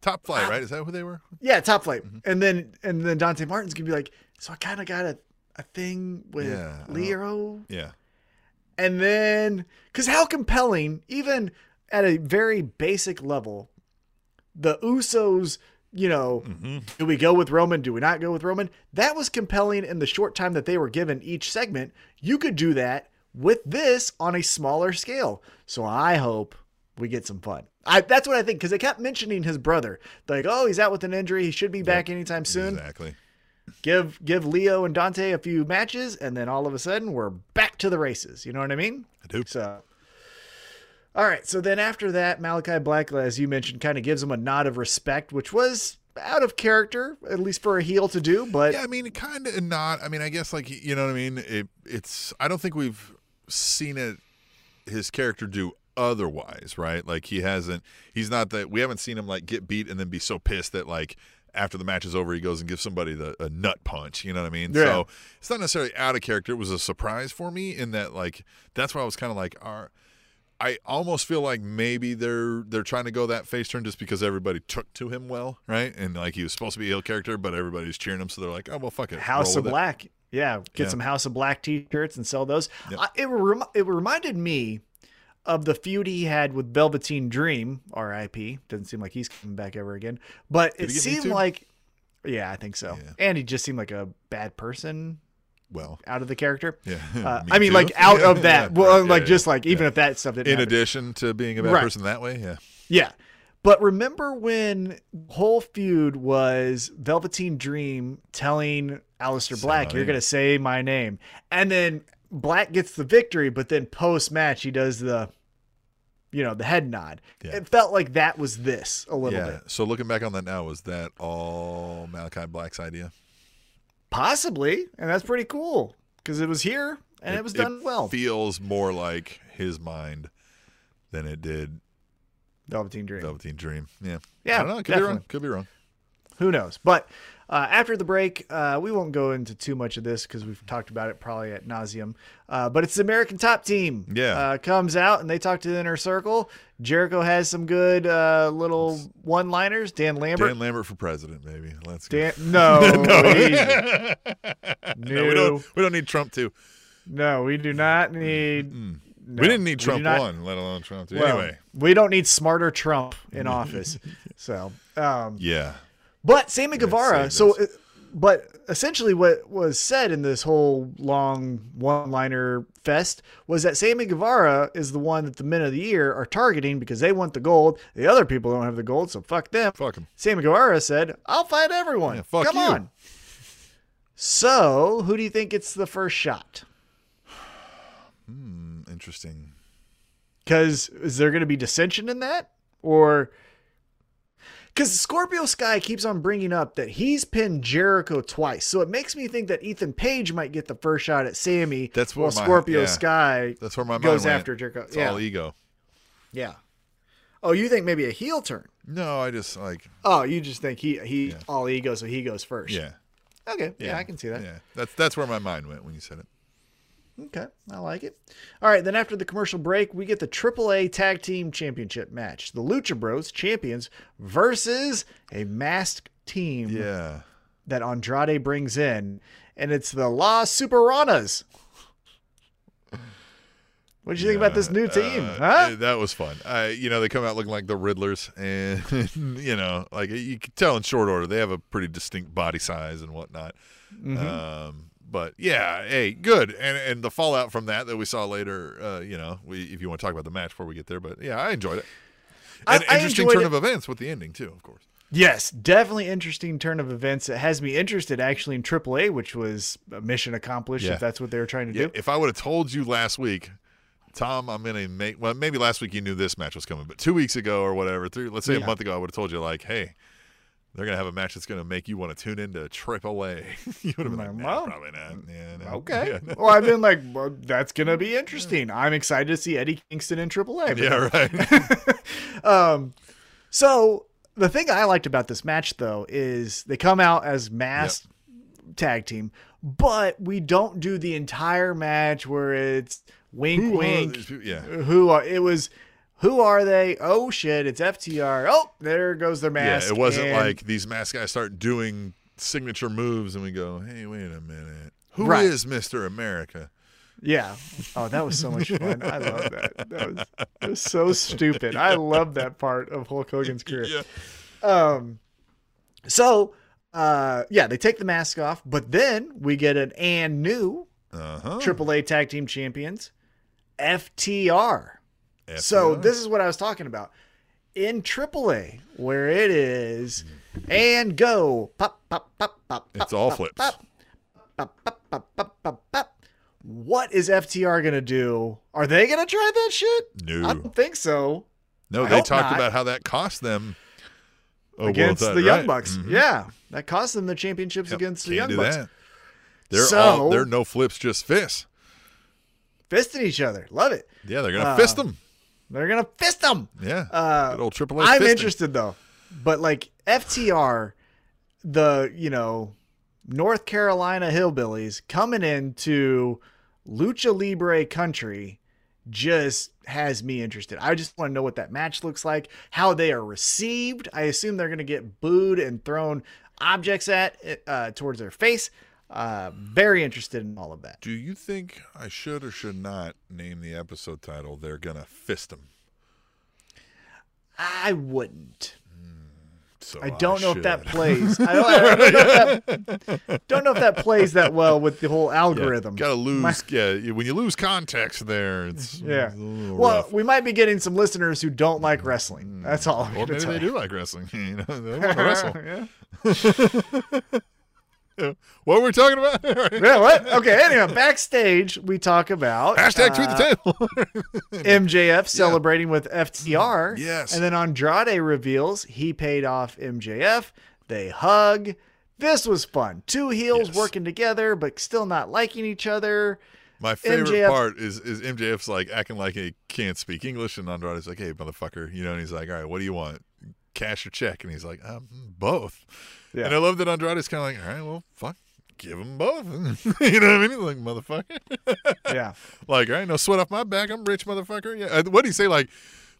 Top flight, right? Is that who they were? Yeah, top flight. Mm-hmm. And then and then Dante Martin's gonna be like, so I kind of got a, a thing with Yeah, Lio. Yeah. And then, because how compelling, even at a very basic level, the Usos, you know, Mm-hmm. do we go with Roman? Do we not go with Roman? That was compelling in the short time that they were given each segment. You could do that with this on a smaller scale. So I hope we get some fun. I, that's what I think because they kept mentioning his brother. Like, oh, he's out with an injury. He should be back anytime soon. Exactly. Give give Lio and Dante a few matches, and then all of a sudden we're back to the races. You know what I mean? I do. So, all right. So then after that, Malachi Black, as you mentioned, kind of gives him a nod of respect, which was out of character, at least for a heel to do. But Yeah, I mean, kind of not. I mean, I guess like you know what I mean. It, it's. I don't think we've seen it. His character do otherwise, right? Like he hasn't. He's not that. We haven't seen him like get beat and then be so pissed that like after the match is over, he goes and gives somebody the a nut punch. You know what I mean? Yeah. So it's not necessarily out of character. It was a surprise for me in that like that's why I was kind of like, are. I almost feel like maybe they're they're trying to go that face turn just because everybody took to him well, right? And like he was supposed to be a heel character, but everybody's cheering him, so they're like, oh well, fuck it, House of with it. Black, yeah, get Yeah. some House of Black T-shirts and sell those. Yep. I, it rem- it reminded me of the feud he had with Velveteen Dream, R.I.P. Doesn't seem like he's coming back ever again, but Did it seemed like, yeah, I think so. Yeah. And he just seemed like a bad person Well, out of the character. yeah. <laughs> Uh, Me I mean, too. like out <laughs> Yeah, of that. yeah, well, right, like yeah, just yeah, like even yeah. if that stuff didn't in happen. addition to being a bad Right. person that way, yeah. Yeah. But remember when whole feud was Velveteen Dream telling Aleister Black, you're going to say my name. And then Black gets the victory, but then post match, he does the, you know, the head nod. Yeah. It felt like that was this a little yeah. bit. So looking back on that now, was that all Malachi Black's idea? Possibly. And that's pretty cool because it was here and it, was done well. Feels more like his mind than it did Velveteen Dream. Velveteen Dream. Yeah. Yeah, I don't know. Could be wrong. Could be wrong. Who knows? But uh, after the break, uh, we won't go into too much of this because we've talked about it probably at nauseum. Uh, but it's the American Top Team. Yeah. uh, comes out and they talk to the inner circle. Jericho has some good uh, little one-liners. Dan Lambert. Dan Lambert for president, maybe. Let's go. Dan, no, <laughs> we, <laughs> no, we don't. We don't need Trump too. no, we do not need. Mm. no, we didn't need Trump not- one, let alone Trump two. Well, anyway, we don't need smarter Trump in <laughs> office. So, um, yeah. But Sammy Guevara, so this. but essentially, what was said in this whole long one-liner fest was that Sammy Guevara is the one that the men of the year are targeting because they want the gold. The other people don't have the gold, so fuck them. Fuck them. Sammy Guevara said, "I'll fight everyone. Yeah, fuck Come you." on." So, who do you think gets the first shot? <sighs> Hmm, interesting. Because is there going to be dissension in that, or because Scorpio Sky keeps on bringing up that he's pinned Jericho twice, so it makes me think that Ethan Page might get the first shot at Sammy. That's where my- Scorpio yeah. Sky That's where my mind goes after Jericho. It's yeah, all ego. yeah. Oh, you think maybe a heel turn? No, I just like Oh, you just think he he Yeah. all ego, so he goes first. yeah. Okay. Yeah, I can see that. Yeah, that's that's where my mind went when you said it. Okay, I like it. All right, then after the commercial break, we get the AAA Tag Team Championship match. The Lucha Bros champions versus a masked team Yeah. that Andrade brings in, and it's the La Superanas. What do you think about this new team? Uh, huh? That was fun. Uh, you know, they come out looking like the Riddlers, and <laughs> you know, like you can tell in short order, they have a pretty distinct body size and whatnot. Mm-hmm. Um, but yeah, hey, good. And and the fallout from that that we saw later, uh, you know, we if you want to talk about the match before we get there, but yeah, I enjoyed it. An I interesting enjoyed turn it. of events with the ending too, of course. Yes, definitely interesting turn of events. It has me interested actually in AAA, which was a mission accomplished Yeah. if that's what they were trying to Yeah, do. if I would have told you last week, Tom, I'm gonna make well, maybe last week you knew this match was coming, but two weeks ago or whatever, three, let's say a month ago, I would have told you like, hey, they're gonna have a match that's gonna make you want to tune into AAA. you would have been like, nah, Well, probably not. Mm, yeah, no. Okay. Yeah, no. well, I've been like, well, that's gonna be <laughs> interesting. I'm excited to see Eddie Kingston in AAA. Yeah, <laughs> right. <laughs> Um, so the thing I liked about this match though is they come out as masked tag team, but we don't do the entire match where it's wink, Who uh, wink. these? Yeah. Who are it was? Who are they? Oh shit! It's FTR. Oh, there goes their mask. Yeah, it wasn't and- like these mask guys start doing signature moves and we go, hey, wait a minute. Who is Right. Mr. America? Yeah. Oh, that was so much fun. I love that. That was, that was so stupid. I love that part of Hulk Hogan's career. Yeah. Um, so, uh, yeah, they take the mask off, but then we get an and new Uh-huh. AAA Tag Team Champions, FTR. So this is what I was talking about in AAA, where it is and go pop pop pop pop. It's pop, all pop, flips. Pop, pop, pop, pop, pop, pop, pop. What is FTR gonna do? Are they gonna try that shit? No. I don't think so. No, I they talked not. about how that cost them world against title, the Young right? Bucks. Mhm. Yeah, that cost them the championships Yep, against the Young Bucks. that. They're So- all they're no flips, just fists. Fisting each other, love it. Yeah, they're gonna Uh, fist them. They're gonna fist them. Yeah, Uh, good old Triple A. I'm fisting. interested though, but like FTR, the you know North Carolina hillbillies coming into lucha libre country just has me interested. I just want to know what that match looks like, how they are received. I assume they're going to get booed and thrown objects at uh, towards their face. Uh, very interested in all of that. Do you think I should or should not name the episode title? They're gonna fist them. I wouldn't. So I don't know if that plays. I <laughs> don't, I don't know if that, don't know if that plays that well with the whole Yeah, algorithm. gotta lose. yeah, when you lose context there, it's <laughs> Yeah. it's a little Well, rough. we might be getting some listeners who don't like wrestling. That's all Or maybe they do like wrestling. <laughs> You know, they want to wrestle. Yeah. <laughs> What were we talking about? <laughs> yeah, what? Okay, anyway, backstage we talk about Hashtag tweet uh, the table. <laughs> MJF celebrating with FTR. Yes. And then Andrade reveals he paid off MJF. They hug. This was fun. Two heels Yes. working together, but still not liking each other. My favorite MJF part is is MJF's like acting like he can't speak English, and Andrade's like, "Hey, motherfucker," you know, and he's like, "All right, what do you want, cash or check?" And he's like, um, "Both." Yeah. And I love that Andrade's kind of like, "All right, well, fuck, give them both." <laughs> you know what I mean? Like, "Motherfucker," <laughs> Yeah. like, "All right, no sweat off my back. I'm rich, motherfucker." Yeah. What do you say? Like,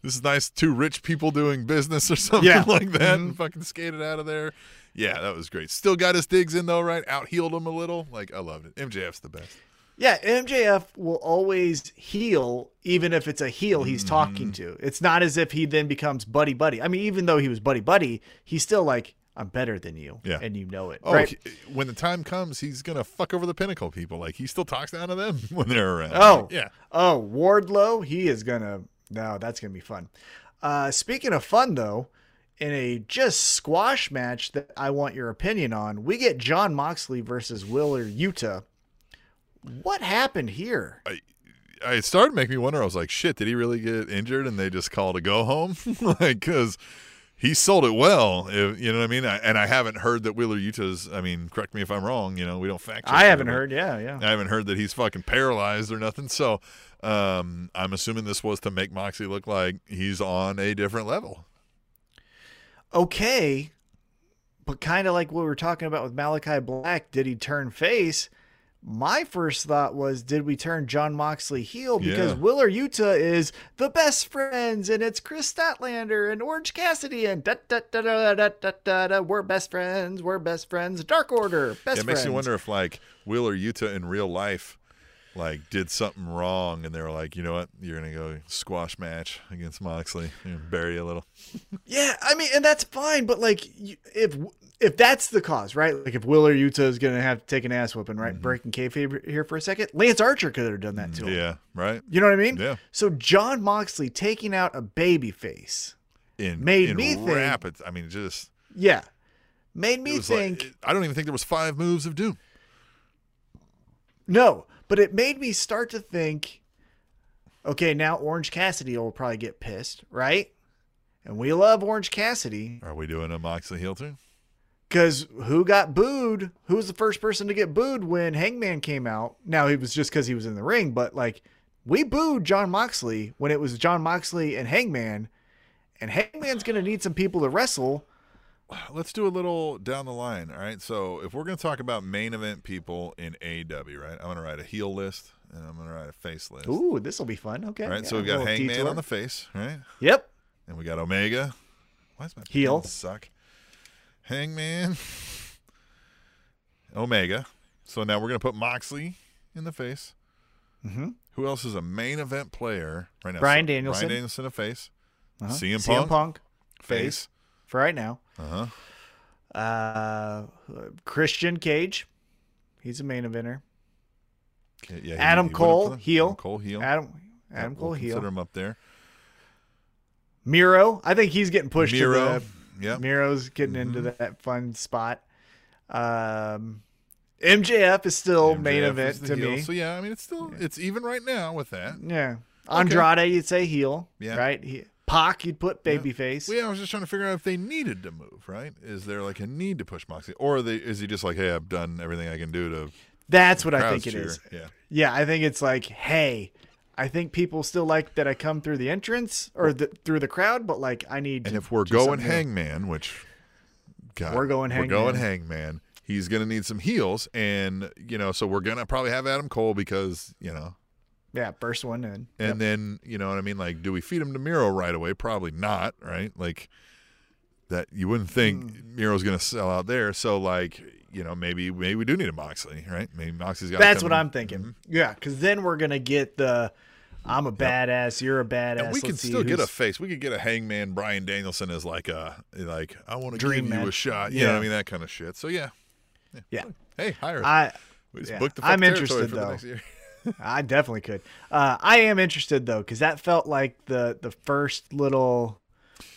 this is nice. Two rich people doing business or <laughs> something Yeah. like that, and fucking skated out of there. Yeah, that was great. Still got his digs in though, right? Out healed him a little. Like, I loved it. MJF's the best. Yeah, MJF will always heal, even if it's a heel Mm-hmm. he's talking to. It's not as if he then becomes buddy buddy. I mean, even though he was buddy buddy, he's still like, I'm better than you. Yeah. And you know it. Oh, right. he- when the time comes, he's gonna fuck over the pinnacle people. Like he still talks down to them <laughs> when they're around. Oh. yeah. Oh, Wardlow, he is gonna. No, that's gonna be fun. Uh, speaking of fun, though, in a just squash match that I want your opinion on, we get Jon Moxley versus Wheeler Yuta. What happened here? I it started to make me wonder. I was like, shit, did he really get injured and they just called a go home? <laughs> like, because he sold it well. If, you know what I mean? I, and I haven't heard that Wheeler Yuta's. I mean, correct me if I'm wrong. You know, we don't fact. I haven't heard. Yeah, yeah. I haven't heard that he's fucking paralyzed or nothing. So, um, I'm assuming this was to make Moxie look like he's on a different level. Okay, but kind of like what we were talking about with Malakai Black, did he turn face? my first thought was, did we turn Jon Moxley heel? Because yeah. Wheeler Yuta is the best friends, and it's Kris Statlander and Orange Cassidy, and da da da da da da da. da. We're best friends. We're best friends. Dark Order. Best. It makes friends. you wonder if like Wheeler Yuta in real life, like did something wrong, and they were like, you know what, you're gonna go squash match against Moxley, and bury a little. <laughs> yeah, I mean, and that's fine, but like, if if that's the cause, right? Like, if Wheeler Yuta is gonna have to take an ass whooping, right? Breaking kayfabe here for a second. Lance Archer could have done that too. Mm-hmm. Yeah, right. You know what I mean? Yeah. So Jon Moxley taking out a baby face, In Made in me think- I mean, just yeah, made me think. like I don't even think there was five moves of doom. no, but it made me start to think. Okay, now Orange Cassidy will probably get pissed, right? And we love Orange Cassidy Are we doing a Moxley heel turn? Because who got booed? Who was the first person to get booed when Hangman came out? Now it was just because he was in the ring, but like we booed Jon Moxley when it was Jon Moxley and Hangman, and Hangman's gonna need some people to wrestle. Let's do a little down the line. All right. So if we're gonna talk about main event people in AW, right? I'm gonna write a heel list and I'm gonna write a face list. Ooh, this will be fun. Okay. All right. yeah, so we've got Hangman detour. on the face, right? Yep. And we got Omega. Why is my Heel. suck? Hangman. <laughs> Omega. So now we're gonna put Moxley in the face. Mm-hmm. Who else is a main event player right now? Brian So- Danielson. Bryan Danielson a face. Uh-huh. CM CM Punk. Punk Face. for right now. Uh huh. Uh, Christian Cage, he's a main eventer. Yeah, he- Adam he Cole, the- heel. Adam Cole heel. Adam Adam Yeah, Cole we'll heel. Consider him up there. Miro, I think he's getting pushed Miro. to Yeah. Miro's getting into Mhm. that fun spot. Um, MJF is still main event to heel. me. So yeah, I mean it's still it's even right now with that. yeah, Andrade, you'd say heel. Yeah. right. He, Pac, you'd put babyface. Well, yeah, I was just trying to figure out if they needed to move. Right? Is there like a need to push Moxley, or are they, is he just like, hey, I've done everything I can do to That's what I think it cheer? is. Yeah. Yeah, I think it's like, hey, I think people still like that I come through the entrance or the, through the crowd, but like I need. And if we're going something. Hangman, which God, We're going we're going Hangman. Hangman. He's gonna need some heels, and you know, so we're gonna probably have Adam Cole because you know, yeah, first one in. and Yep. then you know what I mean. Like, do we feed him to Miro right away? Probably not, right? Like that you wouldn't think Hmm. Miro's gonna sell out there. So like, you know, maybe maybe we do need a Moxley, right? Maybe Moxley's got. That's what I'm thinking. Yeah, because then we're gonna get the, I'm a Mm-hmm. Yep. badass, you're a badass. And we can still get a face. We could get a Hangman Bryan Danielson as like a like I want to Dream give you a shot. You know what Yeah. I mean? That kind of shit. So yeah. Yeah, Hey, hire. I We just yeah. booked the I'm interested, though. <laughs> I definitely could. Uh, I am interested though, because that felt like the the first little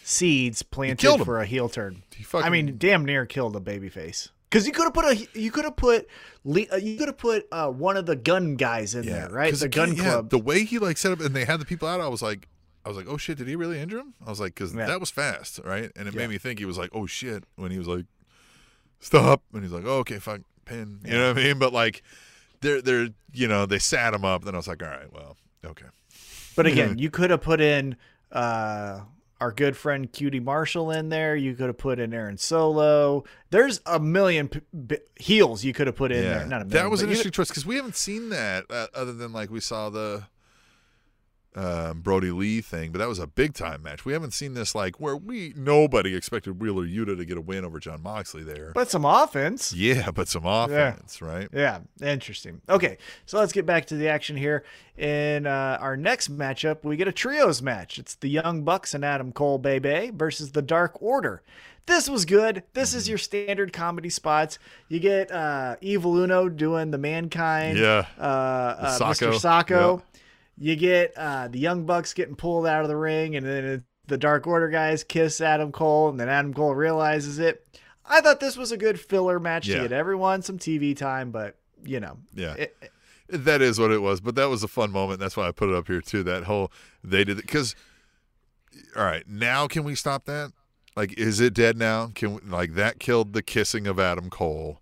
seeds planted for a heel turn. I mean, damn near killed a babyface. Because you could have put a you could have put uh, you could have put uh, one of the gun guys in there, right? The gun yeah, club. the way he like set up and they had the people out, I was like, I was like, oh shit, did he really injure him? I was like, because Yeah. that was fast, right? And it Yeah. made me think he was like, oh shit, when he was like, stop, and he's like, oh, okay, fuck, pin, you know what I mean? But like, they're they're you know they sat him up. Then I was like, all right, well, okay, But <laughs> again, you could have put in uh, our good friend QT Marshall in there. You could have put in Aaron Solo. There's a million p- b- heels you could have put in yeah, there. Not a million. that was an interesting choice because we haven't seen that uh, other than like we saw the. Um, Brodie Lee thing, but that was a big time match. We haven't seen this like where we nobody expected Wheeler Yuta to get a win over Jon Moxley there. But some offense. yeah, but some offense, yeah. right? Yeah, interesting. Okay, so let's get back to the action here. In uh, our next matchup, we get a trios match. It's the Young Bucks and Adam Cole Bay Bay versus the Dark Order. This was good. This is your standard comedy spots. You get uh, Evil Uno doing the Mankind, Yeah. uh, uh. Mr. Socko. Yeah. You get uh, the Young Bucks getting pulled out of the ring, and then the Dark Order guys kiss Adam Cole, and then Adam Cole realizes it. I thought this was a good filler match Yeah. to get everyone some TV time, but you know, Yeah. it- That is what it was, but that was a fun moment. That's why I put it up here too. That whole they did it because. All right, now can we stop that? Like, is it dead now? Can we, like that killed the kissing of Adam Cole?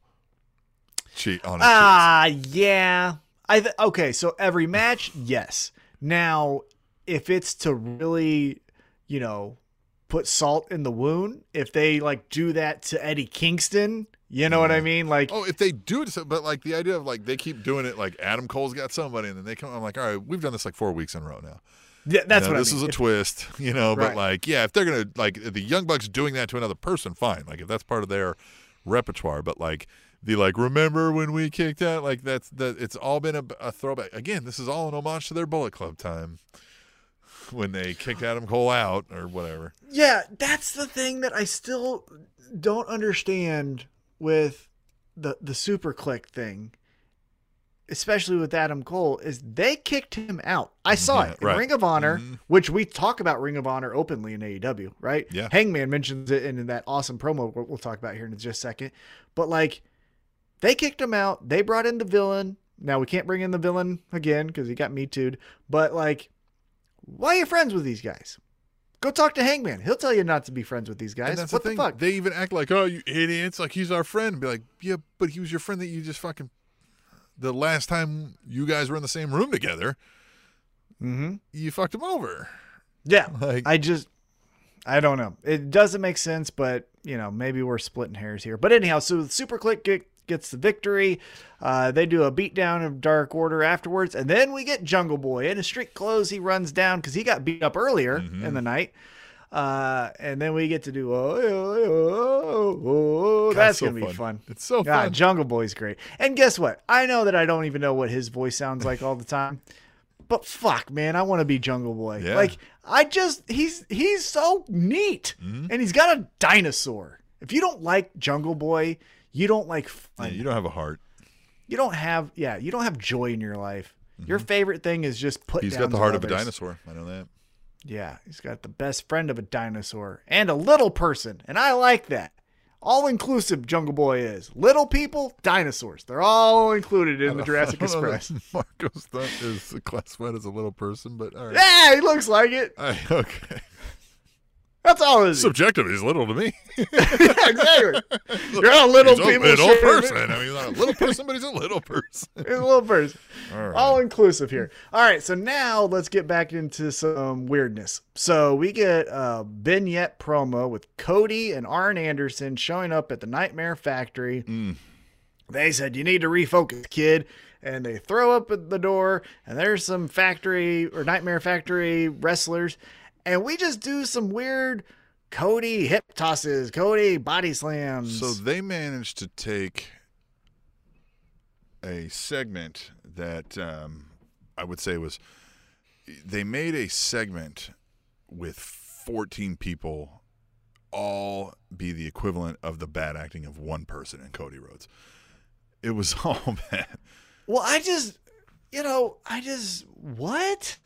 Cheat on ah, yeah. I th- okay. So every match, yes. Now, if it's to really, you know, put salt in the wound, if they like do that to Eddie Kingston, you know what I mm. mean? Like, Oh, if they do it, so- but like the idea of like they keep doing it, like Adam Cole's got somebody, and then they come. I'm like, all right, we've done this like four weeks in a row now. yeah, that's You know, what this I mean. is a If- twist, <laughs> you know. Right. But like, yeah, if they're gonna like the Young Bucks doing that to another person, fine. Like if that's part of their repertoire. But like the like, remember when we kicked out? Like that's that. It's all been a, a throwback. Again, this is all an homage to their Bullet Club time when they kicked Adam Cole out or whatever. Yeah, that's the thing that I still don't understand with the the SuperKliq thing. Especially with Adam Cole, is they kicked him out. I saw Yeah, it right. Ring of Honor, Mhm. which we talk about Ring of Honor openly in AEW, right? Yeah. Hangman mentions it in, in that awesome promo we'll talk about here in just a second. But like, they kicked him out. They brought in the villain. Now we can't bring in the villain again because he got me too'd. But like, why are you friends with these guys? Go talk to Hangman. He'll tell you not to be friends with these guys. What the the, fuck? They even act like, oh, you idiots! Like he's our friend. Be like, yeah, but he was your friend that you just fucking. The last time you guys were in the same room together, mm-hmm. you fucked him over. Yeah. <laughs> Like, I just, I don't know. It doesn't make sense, but you know, maybe we're splitting hairs here. But anyhow, so SuperKliq gets the victory. Uh, they do a beatdown of Dark Order afterwards, and then we get Jungle Boy in his street clothes. He runs down because he got beat up earlier Mm-hmm. in the night. Uh, and then we get to do oh, oh, oh, oh, God, that's so gonna be fun. It's so Yeah, fun. Jungle Boy's great. And guess what? I know that I don't even know what his voice sounds like all the time. But fuck, man, I want to be Jungle Boy. Yeah. Like I just he's he's so neat. Mm-hmm. And he's got a dinosaur. If you don't like Jungle Boy, you don't like Yeah, you don't have a heart. you don't have yeah, you don't have joy in your life. Your mm-hmm. favorite thing is just put He's got the heart of a dinosaur. I know that. Yeah, he's got the best friend of a dinosaur and a little person, and I like that. All inclusive Jungle Boy is. Little people, dinosaurs. They're all included in the Jurassic <laughs> I don't know that Express. Marko Stunt is classified as a little person, but all right. Yeah, he looks like it. I, <laughs> okay. That's all it is. Subjective. He's little to me. <laughs> exactly. You're a little he's people. a little person. I mean, he's not a little person, but he's a little person. <laughs> He's a little person. All right. All inclusive here. All right, so now let's get back into some weirdness. So we get a vignette promo with Cody and Arn Anderson showing up at the Nightmare Factory. Hmm. They said, You need to refocus, kid. And they throw up at the door, and there's some factory or Nightmare Factory wrestlers. And we just do some weird Cody hip tosses, Cody body slams. So they managed to take a segment that um, I would say was they made a segment with 14 people all be the equivalent of the bad acting of one person in Cody Rhodes. It was <laughs> all bad. well, I just, you know, I just, what?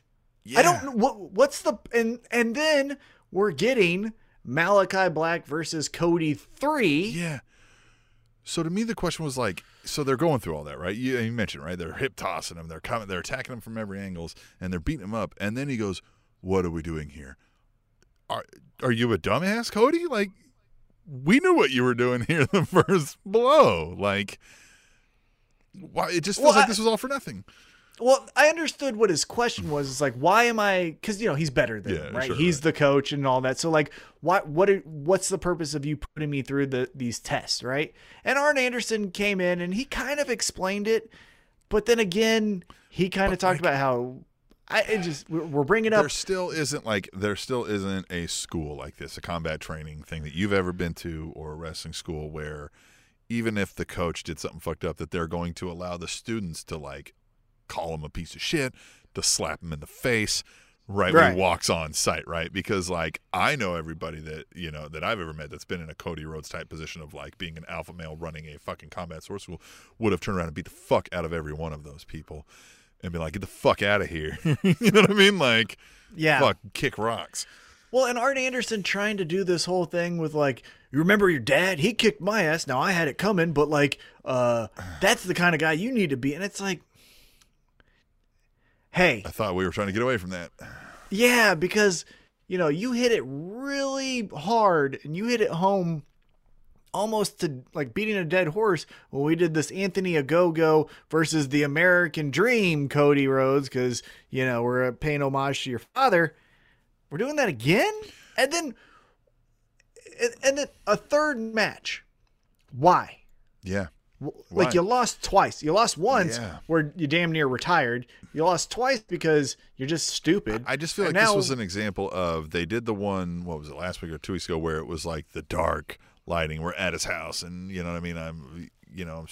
Yeah. I don't know what what's the and and then we're getting Malakai Black versus Cody three. Yeah. So to me, the question was like, so they're going through all that, right? You, you mentioned, right? They're hip tossing him, they're coming, they're attacking him from every angles, and they're beating him up. And then he goes, "What are we doing here? Are are you a dumbass, Cody? Like, we knew what you were doing here <laughs> the first blow. Like, why? It just feels Well, like I- this was all for nothing. Well, I understood what his question was. It's like, why am I? Because you know he's better than Yeah, him, right? sure, he's right. the coach and all that. So like, why? What? are- What's the purpose of you putting me through the these tests, right? And Arn Anderson came in and he kind of explained it, but then again, he kind of talked about how I it just we're we're bringing up there still isn't like there still isn't a school like this, a combat training thing that you've ever been to or a wrestling school where even if the coach did something fucked up, that they're going to allow the students to like call him a piece of shit, to slap him in the face, right, when he walks on site, right? Because like I know everybody that you know that I've ever met that's been in a Cody Rhodes type position of like being an alpha male running a fucking combat source school would have turned around and beat the fuck out of every one of those people. And be like, get the fuck out of here. <laughs> you know what I mean? Like, yeah. fuck, kick rocks. Well, and Arn Anderson trying to do this whole thing with like, you remember your dad? He kicked my ass. Now I had it coming, but like, uh, that's the kind of guy you need to be. And it's like, hey, I thought we were trying to get away from that. yeah, because you know you hit it really hard and you hit it home almost to like beating a dead horse when we did this Anthony Ogogo versus the American Dream Cody Rhodes because you know we're uh, paying homage to your father. We're doing that again, and then and, then a third match. Why? Yeah. W- Why? Like you lost twice. You lost once Yeah. where you damn near retired. You lost twice because you're just stupid. I just feel like And this now- was an example of they did the one, what was it, last week or two weeks ago, where it was like the dark lighting. We're at his house, and you know what I mean? I'm, you know, I'm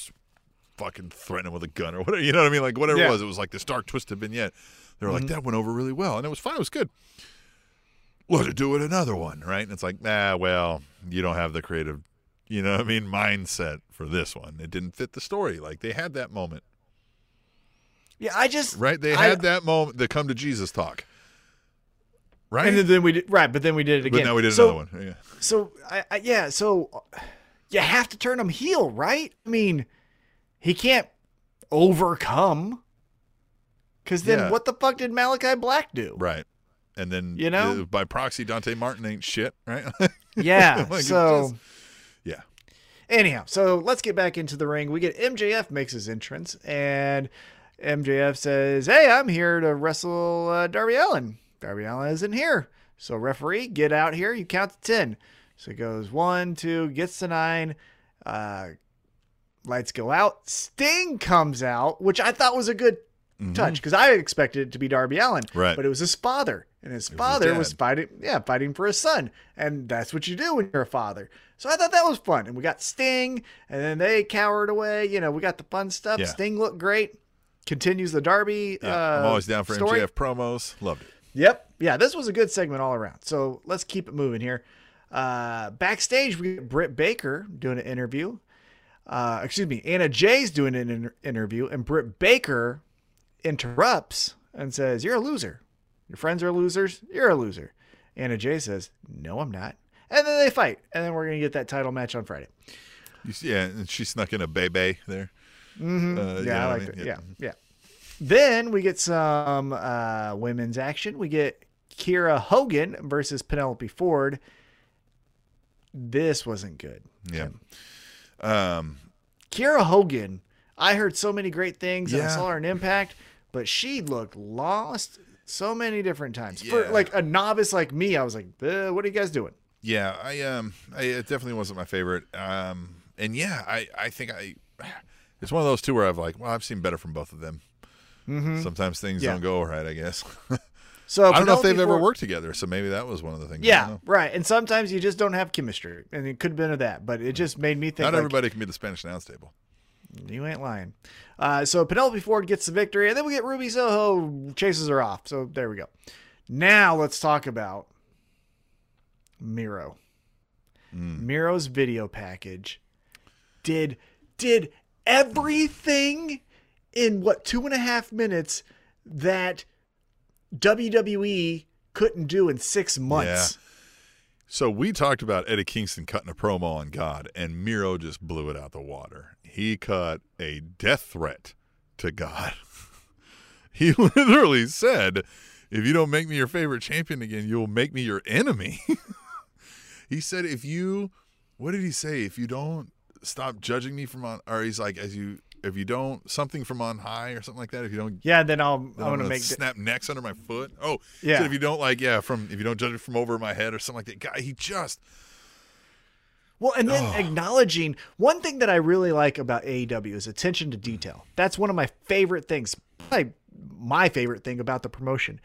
fucking threatening with a gun or <laughs> whatever. You know what I mean? Like whatever Yeah. it was, it was like this dark twisted vignette. They were like, that went over really well, and it was fine. It was good. Let's do it another one, right? And it's like, ah, well, you don't have the creative, you know what I mean, mindset for this one. It didn't fit the story. Like they had that moment. Yeah, I just Right? They I- had that moment, the come to Jesus talk. Right? And then we did right, but then we did it again. but now we did so, another one. Yeah. So I, I, yeah, so you have to turn him heel, right? I mean, he can't overcome. Because then, Yeah. what the fuck did Malakai Black do? Right. And then You know? uh, by proxy, Dante Martin ain't shit, right? <laughs> Yeah. <laughs> Like, so just- yeah. anyhow, so let's get back into the ring. We get MJF makes his entrance, and MJF says, "Hey, I'm here to wrestle uh, Darby Allin. Darby Allin isn't here, so referee, get out here. You count to ten. So it goes one, two, gets to nine. Uh, lights go out. Sting comes out, which I thought was a good touch because I expected it to be Darby Allin, Mm-hmm. Right. But it was his father, and his his father was dad. fighting, yeah, fighting for his son, and that's what you do when you're a father. So I thought that was fun, and we got Sting, and then they cowered away. You know, we got the fun stuff. Yeah. Sting looked great. Continues the Darby. Yeah. uh, I'm always down for story. MJF promos. Loved it. Yep. Yeah, this was a good segment all around. So let's keep it moving here. Uh, backstage, we get Britt Baker doing an interview. Uh, excuse me, Anna Jay's doing an inter- interview, and Britt Baker interrupts and says, You're a loser. Your friends are losers. You're a loser. Anna Jay says, No, I'm not. And then they fight. And then we're going to get that title match on Friday. You see, yeah, and she snuck in a bebe there. Mm-hmm. Uh, you yeah, know I what like mean? it. Yeah, yeah. Then we get some uh, women's action. We get Kiera Hogan versus Penelope Ford. This wasn't good. Yeah. Um, Kiera Hogan, I heard so many great things and I saw her in Impact, but she looked lost so many different times. For like a novice like me, I was like, "Uh, "What are you guys doing?" yeah, I um, I, it definitely wasn't my favorite. Um, and yeah, I, I think I, it's one of those two where I've like, well, I've seen better from both of them. Sometimes things Mm-hmm. Yeah. don't go right, I guess. <laughs> So I don't know if they've ever worked together, so maybe that was one of the things. Yeah, right. And sometimes you just don't have chemistry, and it could have been of that. But it just made me think. Not like, everybody can be the Spanish announce table. You ain't lying. Uh, so Penelope Ford gets the victory, and then we get Ruby Soho chases her off. So there we go. Now let's talk about Miro. Miro's video package did did everything in what two and a half minutes that WWE couldn't do in six months. Yeah. So we talked about Eddie Kingston cutting a promo on God, and Miro just blew it out the water. He cut a death threat to God. <laughs> he <laughs> literally said, "If you don't make me your favorite champion again, you'll make me your enemy." <laughs> he said, "If you, what did he say? If you don't stop judging me from on, or he's like, as you, if you don't something from on high or something like that. If you don't Yeah, then I'll then I'm gonna gonna make snap necks under my foot. Oh, Yeah. yeah. if you don't like, yeah, from if you don't judge it from over my head or something like that. Guy, he just Well, and then acknowledging one thing that I really like about AEW is attention to detail. That's one of my favorite things. Probably my favorite thing about the promotion.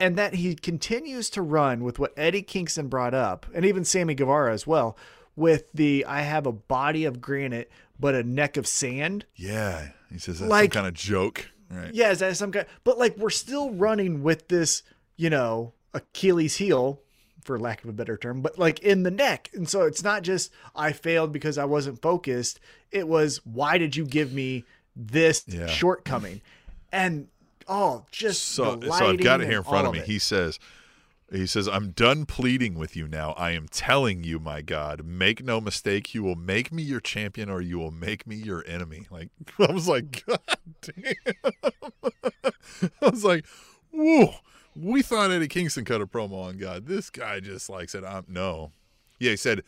And that he continues to run with what Eddie Kingston brought up, and even Sammy Guevara as well, with the I have a body of granite but a neck of sand. Yeah, he says that's Like- some kind of joke, right? Yeah, is that some kind? But like we're still running with this, you know, Achilles heel, for lack of a better term, but like in the neck. And so it's not just I failed because I wasn't focused. It was why did you give me this Yeah. shortcoming? And oh, just So, so I've got it here in front of me. it. He says, he says, I'm done pleading with you now. I am telling you, my God, make no mistake, you will make me your champion or you will make me your enemy. Like <laughs> I was like, mm. God damn. <laughs> I was like, whoa. We thought Eddie Kingston cut a promo on God. This guy just like said, I'm no. Yeah, he said,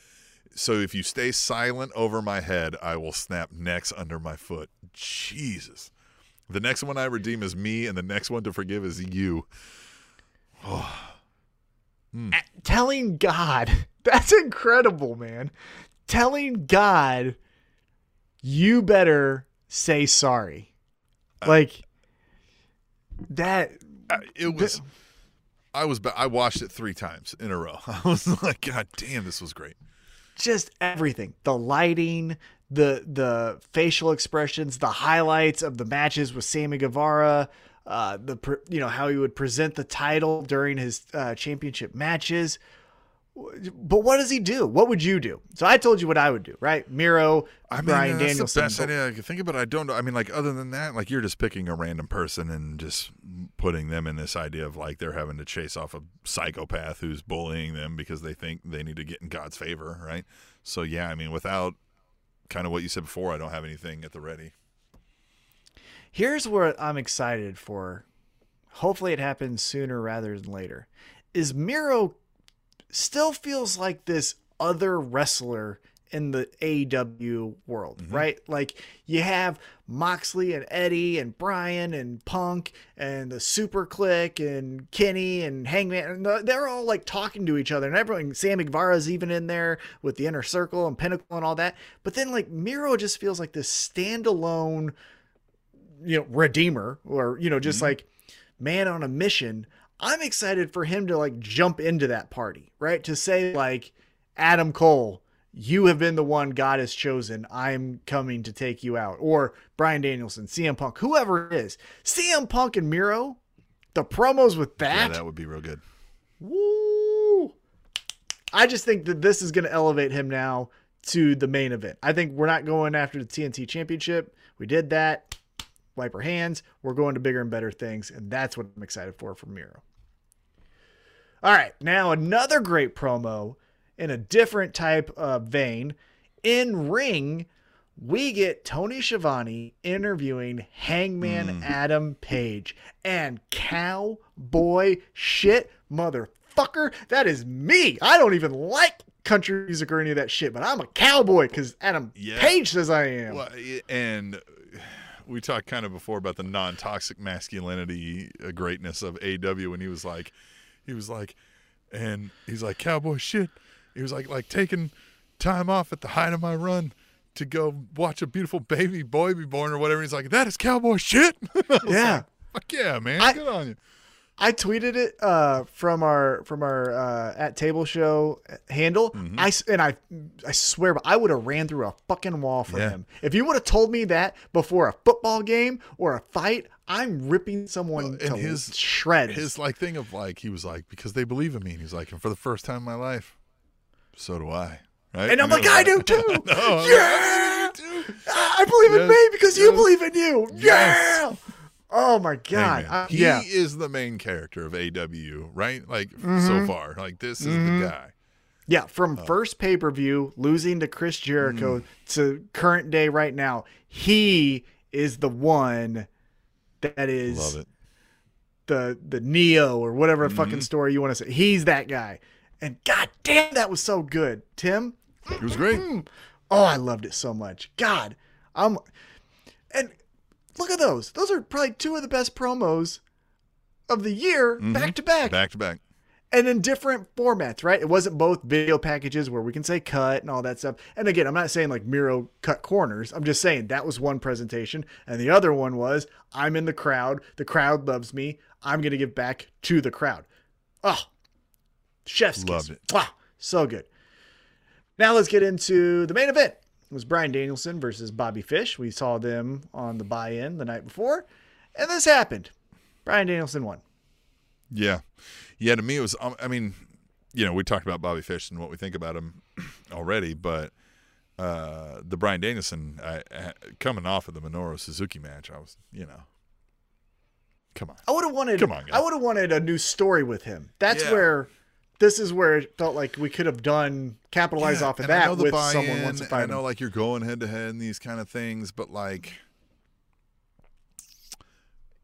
so if you stay silent over my head, I will snap necks under my foot. Jesus. The next one I redeem is me, and the next one to forgive is you. <sighs> Oh. Mm. telling God, <laughs> that's incredible, man. Telling God, you better say sorry. Uh, like that. I- It was. I was. I watched it three times in a row. <laughs> I was like, God damn, this was great. just everything the lighting the the facial expressions the highlights of the matches with Sammy Guevara uh the you know how he would present the title during his uh, championship matches but what does he do what would you do so i told you what i would do right miro I mean, brian that's danielson the best idea I could think about. I don't know. I mean, like other than that, like you're just picking a random person and just putting them in this idea of like they're having to chase off a psychopath who's bullying them because they think they need to get in God's favor, right? So yeah, I mean, without kind of what you said before, I don't have anything at the ready. Here's what i'm excited for hopefully it happens sooner rather than later is miro still feels like this other wrestler in the AEW world, mm-hmm. right? Like you have Moxley and Eddie and Bryan and Punk and the SuperKliq and Kenny and Hangman. And they're all like talking to each other, and everyone. Sammy Guevara's even in there with the Inner Circle and Pinnacle and all that. But then like Miro just feels like this standalone, you know, redeemer or you know just mm-hmm. like man on a mission. I'm excited for him to like jump into that party, right? To say like Adam Cole, you have been the one God has chosen. I'm coming to take you out. Or Bryan Danielson, CM Punk, whoever it is. CM Punk and Miro, the promos with Yeah, that. that would be real good. Woo! I just think that this is going to elevate him now to the main event. I think we're not going after the TNT Championship. We did that. Wipe our hands. We're going to bigger and better things, and that's what I'm excited for from Miro. All right, now another great promo in a different type of vein. In ring, we get Tony Schiavone interviewing Hangman hmm. Adam Page and cowboy shit motherfucker. That is me. I don't even like country music or any of that shit, but I'm a cowboy because Adam Yeah. Page says I am. Well, and we talked kind of before about the non-toxic masculinity uh, greatness of AW, and he was like, he was like, and he's like, cowboy shit. He was like, like taking time off at the height of my run to go watch a beautiful baby boy be born or whatever. He's like, that is cowboy shit. <laughs> Yeah. like, Fuck yeah, man. I- Good on you. I tweeted it uh, from our from our uh, at table show handle. Mm-hmm. I and I I swear, but I would have ran through a fucking wall for Yeah. him. If you would have told me that before a football game or a fight, I'm ripping someone Well, and to his- shreds. His like thing of like he was like because they believe in me. And he's like, and for the first time in my life, so do I. Right? and I'm You like, I do <laughs> too. I'm yeah, I believe in you too. I believe in me because you believe in you. yes. Yeah. Oh my god. I- he yeah. is the main character of AW, right? Like Mm-hmm. so far, like this is the guy. Yeah, from Oh. first pay per view, losing to Chris Jericho Mm. to current day right now, he is the one that is Love it. the the Neo or whatever Mm-hmm. fucking story you want to say. He's that guy. And god damn, that was so good. Tim? It was great. Oh, I loved it so much. God. I'm look at those. Those are probably two of the best promos of the year mm-hmm. back to back. Back to back. and in different formats, right? It wasn't both video packages where we can say cut and all that stuff. And again, I'm not saying like Miro cut corners. I'm just saying that was one presentation. And the other one was I'm in the crowd. The crowd loves me. I'm going to give back to the crowd. Oh, chef's Loved kiss. it. Wow, so good. Now let's get into the main event. Was Bryan Danielson versus Bobby Fish. We saw them on the buy-in the night before, and this happened. Bryan Danielson won. Yeah, yeah. To me, it was. um, I mean, you know, we talked about Bobby Fish and what we think about him <clears throat> already, but uh the Bryan Danielson, I, I, coming off of the Minoru Suzuki match, I was, you know, come on. I would have wanted. Come on, guys. I would have wanted a new story with him. That's Yeah. where. This is where it felt like we could have done capitalize Yeah, off of that with someone wants to and I know like you're going head to head and these kind of things, but like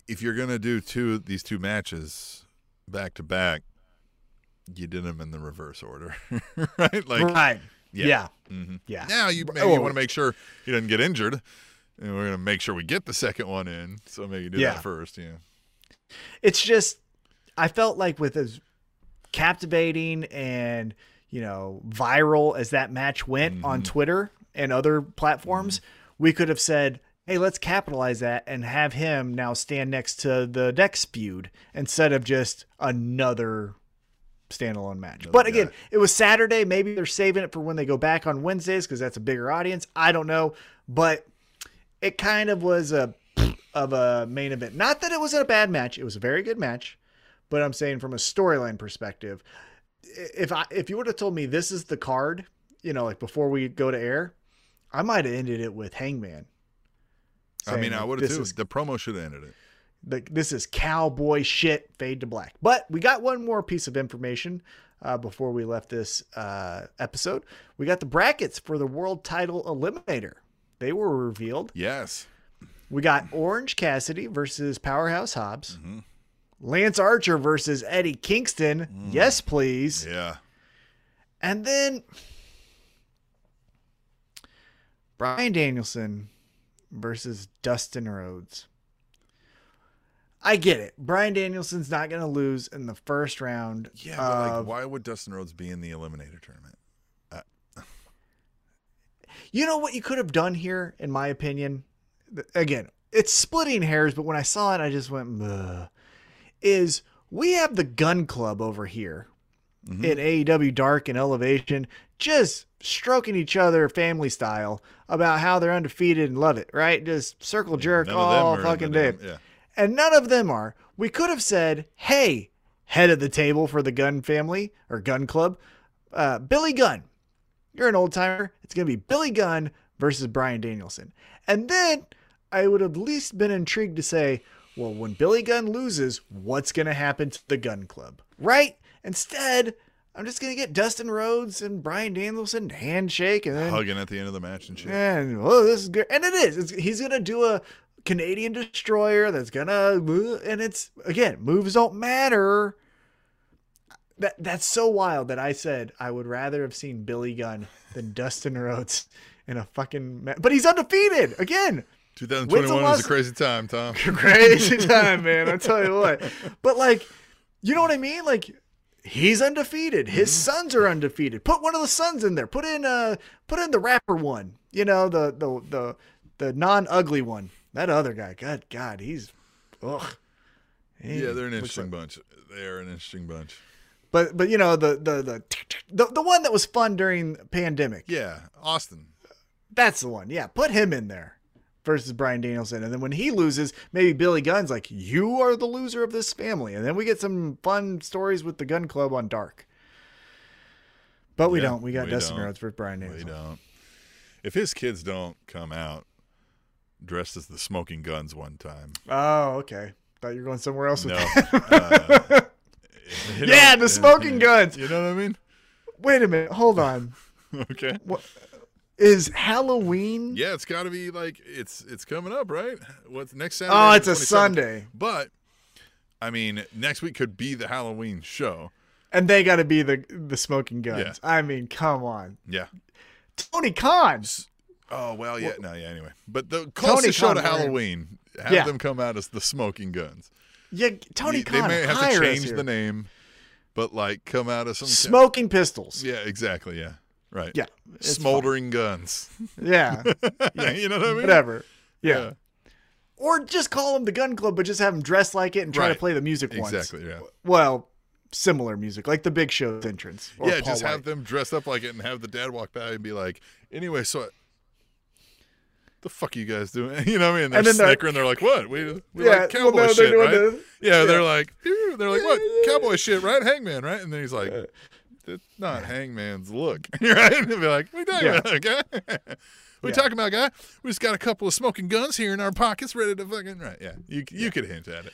if you're gonna do two these two matches back to back, you did them in the reverse order, <laughs> right? Like, right. yeah. Yeah. mhm. Yeah. Now you maybe Oh. you want to make sure he doesn't get injured, and we're gonna make sure we get the second one in. So maybe do Yeah. that first. Yeah. It's just I felt like with as captivating and you know viral as that match went on mm-hmm. Twitter and other platforms, mm-hmm. we could have said, "Hey, let's capitalize that and have him now stand next to the next feud instead of just another standalone match." but again, it was Saturday. Maybe they're saving it for when they go back on Wednesdays because that's a bigger audience. I don't know, but it kind of was a of a main event. Not that it was a bad match; it was a very good match. But I'm saying from a storyline perspective, if I if you would have told me this is the card, you know, like before we go to air, I might have ended it with Hangman. I mean, I would have too. is the promo should have ended it. like this is cowboy shit fade to black but we got one more piece of information uh, before we left this uh, episode we got the brackets for the world title eliminator they were revealed Yes. we got orange cassidy versus powerhouse hobbs Mm-hmm. Lance archer versus eddie kingston Mm. yes please Yeah. and then Bryan Danielson versus Dustin Rhodes. I get it. Bryan Danielson's not going to lose in the first round. Yeah, but like, why would Dustin Rhodes be in the Eliminator tournament? <laughs> You know what you could have done here, in my opinion? Again, it's splitting hairs, but when I saw it, I just went, Ugh. Is we have the gun club over here Mm-hmm. in AEW Dark and Elevation, just stroking each other family style about how they're undefeated and love it, right? Just circle jerk None all fucking day. Yeah. And none of them are. We could have said, hey, head of the table for the gun family or gun club, uh, Billy Gunn. You're an old timer. It's going to be Billy Gunn versus Bryan Danielson. And then I would have at least been intrigued to say, well, when Billy Gunn loses, what's going to happen to the gun club? Right? Instead, I'm just going to get Dustin Rhodes and Bryan Danielson handshake and then Hugging at the end of the match and shit. and oh, this is good. And it is. It's, he's gonna do a Canadian destroyer that's gonna, uh, and it's again, moves don't matter. That that's so wild that I said I would rather have seen Billy Gunn than Dustin Rhodes in a fucking. Ma- but he's undefeated again. 2021 is loss- a crazy time, Tom. <laughs> Crazy time, man. I tell you what. <laughs> But like, you know what I mean? Like, he's undefeated. His sons are undefeated. Put one of the sons in there. Put in uh, put in the rapper one. You know, the the the the non ugly one. That other guy. God, God, he's ugh. He Yeah, they're an interesting like- bunch. They are an interesting bunch. But but you know the the the the the one that was fun during pandemic. Yeah, Austin. That's the one. Yeah, put him in there versus Bryan Danielson. And then when he loses, maybe Billy Gunn's like, you are the loser of this family. And then we get some fun stories with the gun club on Dark. But we Yeah, don't. We got we Dustin don't. Rhodes versus Brian We Danielson. don't. If his kids don't come out dressed as the Smoking Gunns one time, Oh, okay. Thought you were going somewhere else with no. that. uh, <laughs> Yeah, the <laughs> Smoking Gunns. You know what I mean? Wait a minute. Hold on. <laughs> Okay. Is Halloween? Yeah, it's got to be like it's it's coming up, right? What's next Saturday? Oh, it's a Sunday. But I mean, next week could be the Halloween show. And they got to be the the Smoking Gunns. Yeah. I mean, come on. Yeah. Tony Khan. Oh well, yeah, no, yeah. Anyway, but the closest show Khan to Halloween, have Yeah. them come out as the Smoking Gunns. Yeah, Tony Cons. they Khan. may have to change the name, but like come out as some Smoking pistols. Yeah, exactly. Yeah, right. Yeah. smoldering guns. fine. <laughs> Yeah. <laughs> you know what I mean? Whatever. Yeah. Yeah. Or just call them the gun club, but just have them dress like it and try Right. to play the music once. Exactly. Yeah. Well, similar music, like the Big Show's entrance. yeah, Paul just have them dressed up like it and have the dad walk by and be like, anyway, so. I- the fuck are you guys doing? <laughs> You know what I mean? They're And then they're- snickering. They're like, "What? We, we Yeah, like well, cowboy no, shit, right?" the- yeah, they're like, they're like, "What? Cowboy shit, right? Hangman, right?" And then he's like, "It's not Hangman's look, <laughs> right?" And be like, "What are you talking Yeah. about, guy? <laughs> you Yeah. talking about, guy? We just got a couple of smoking guns here in our pockets, ready to fucking right." Yeah, you you could hint at it.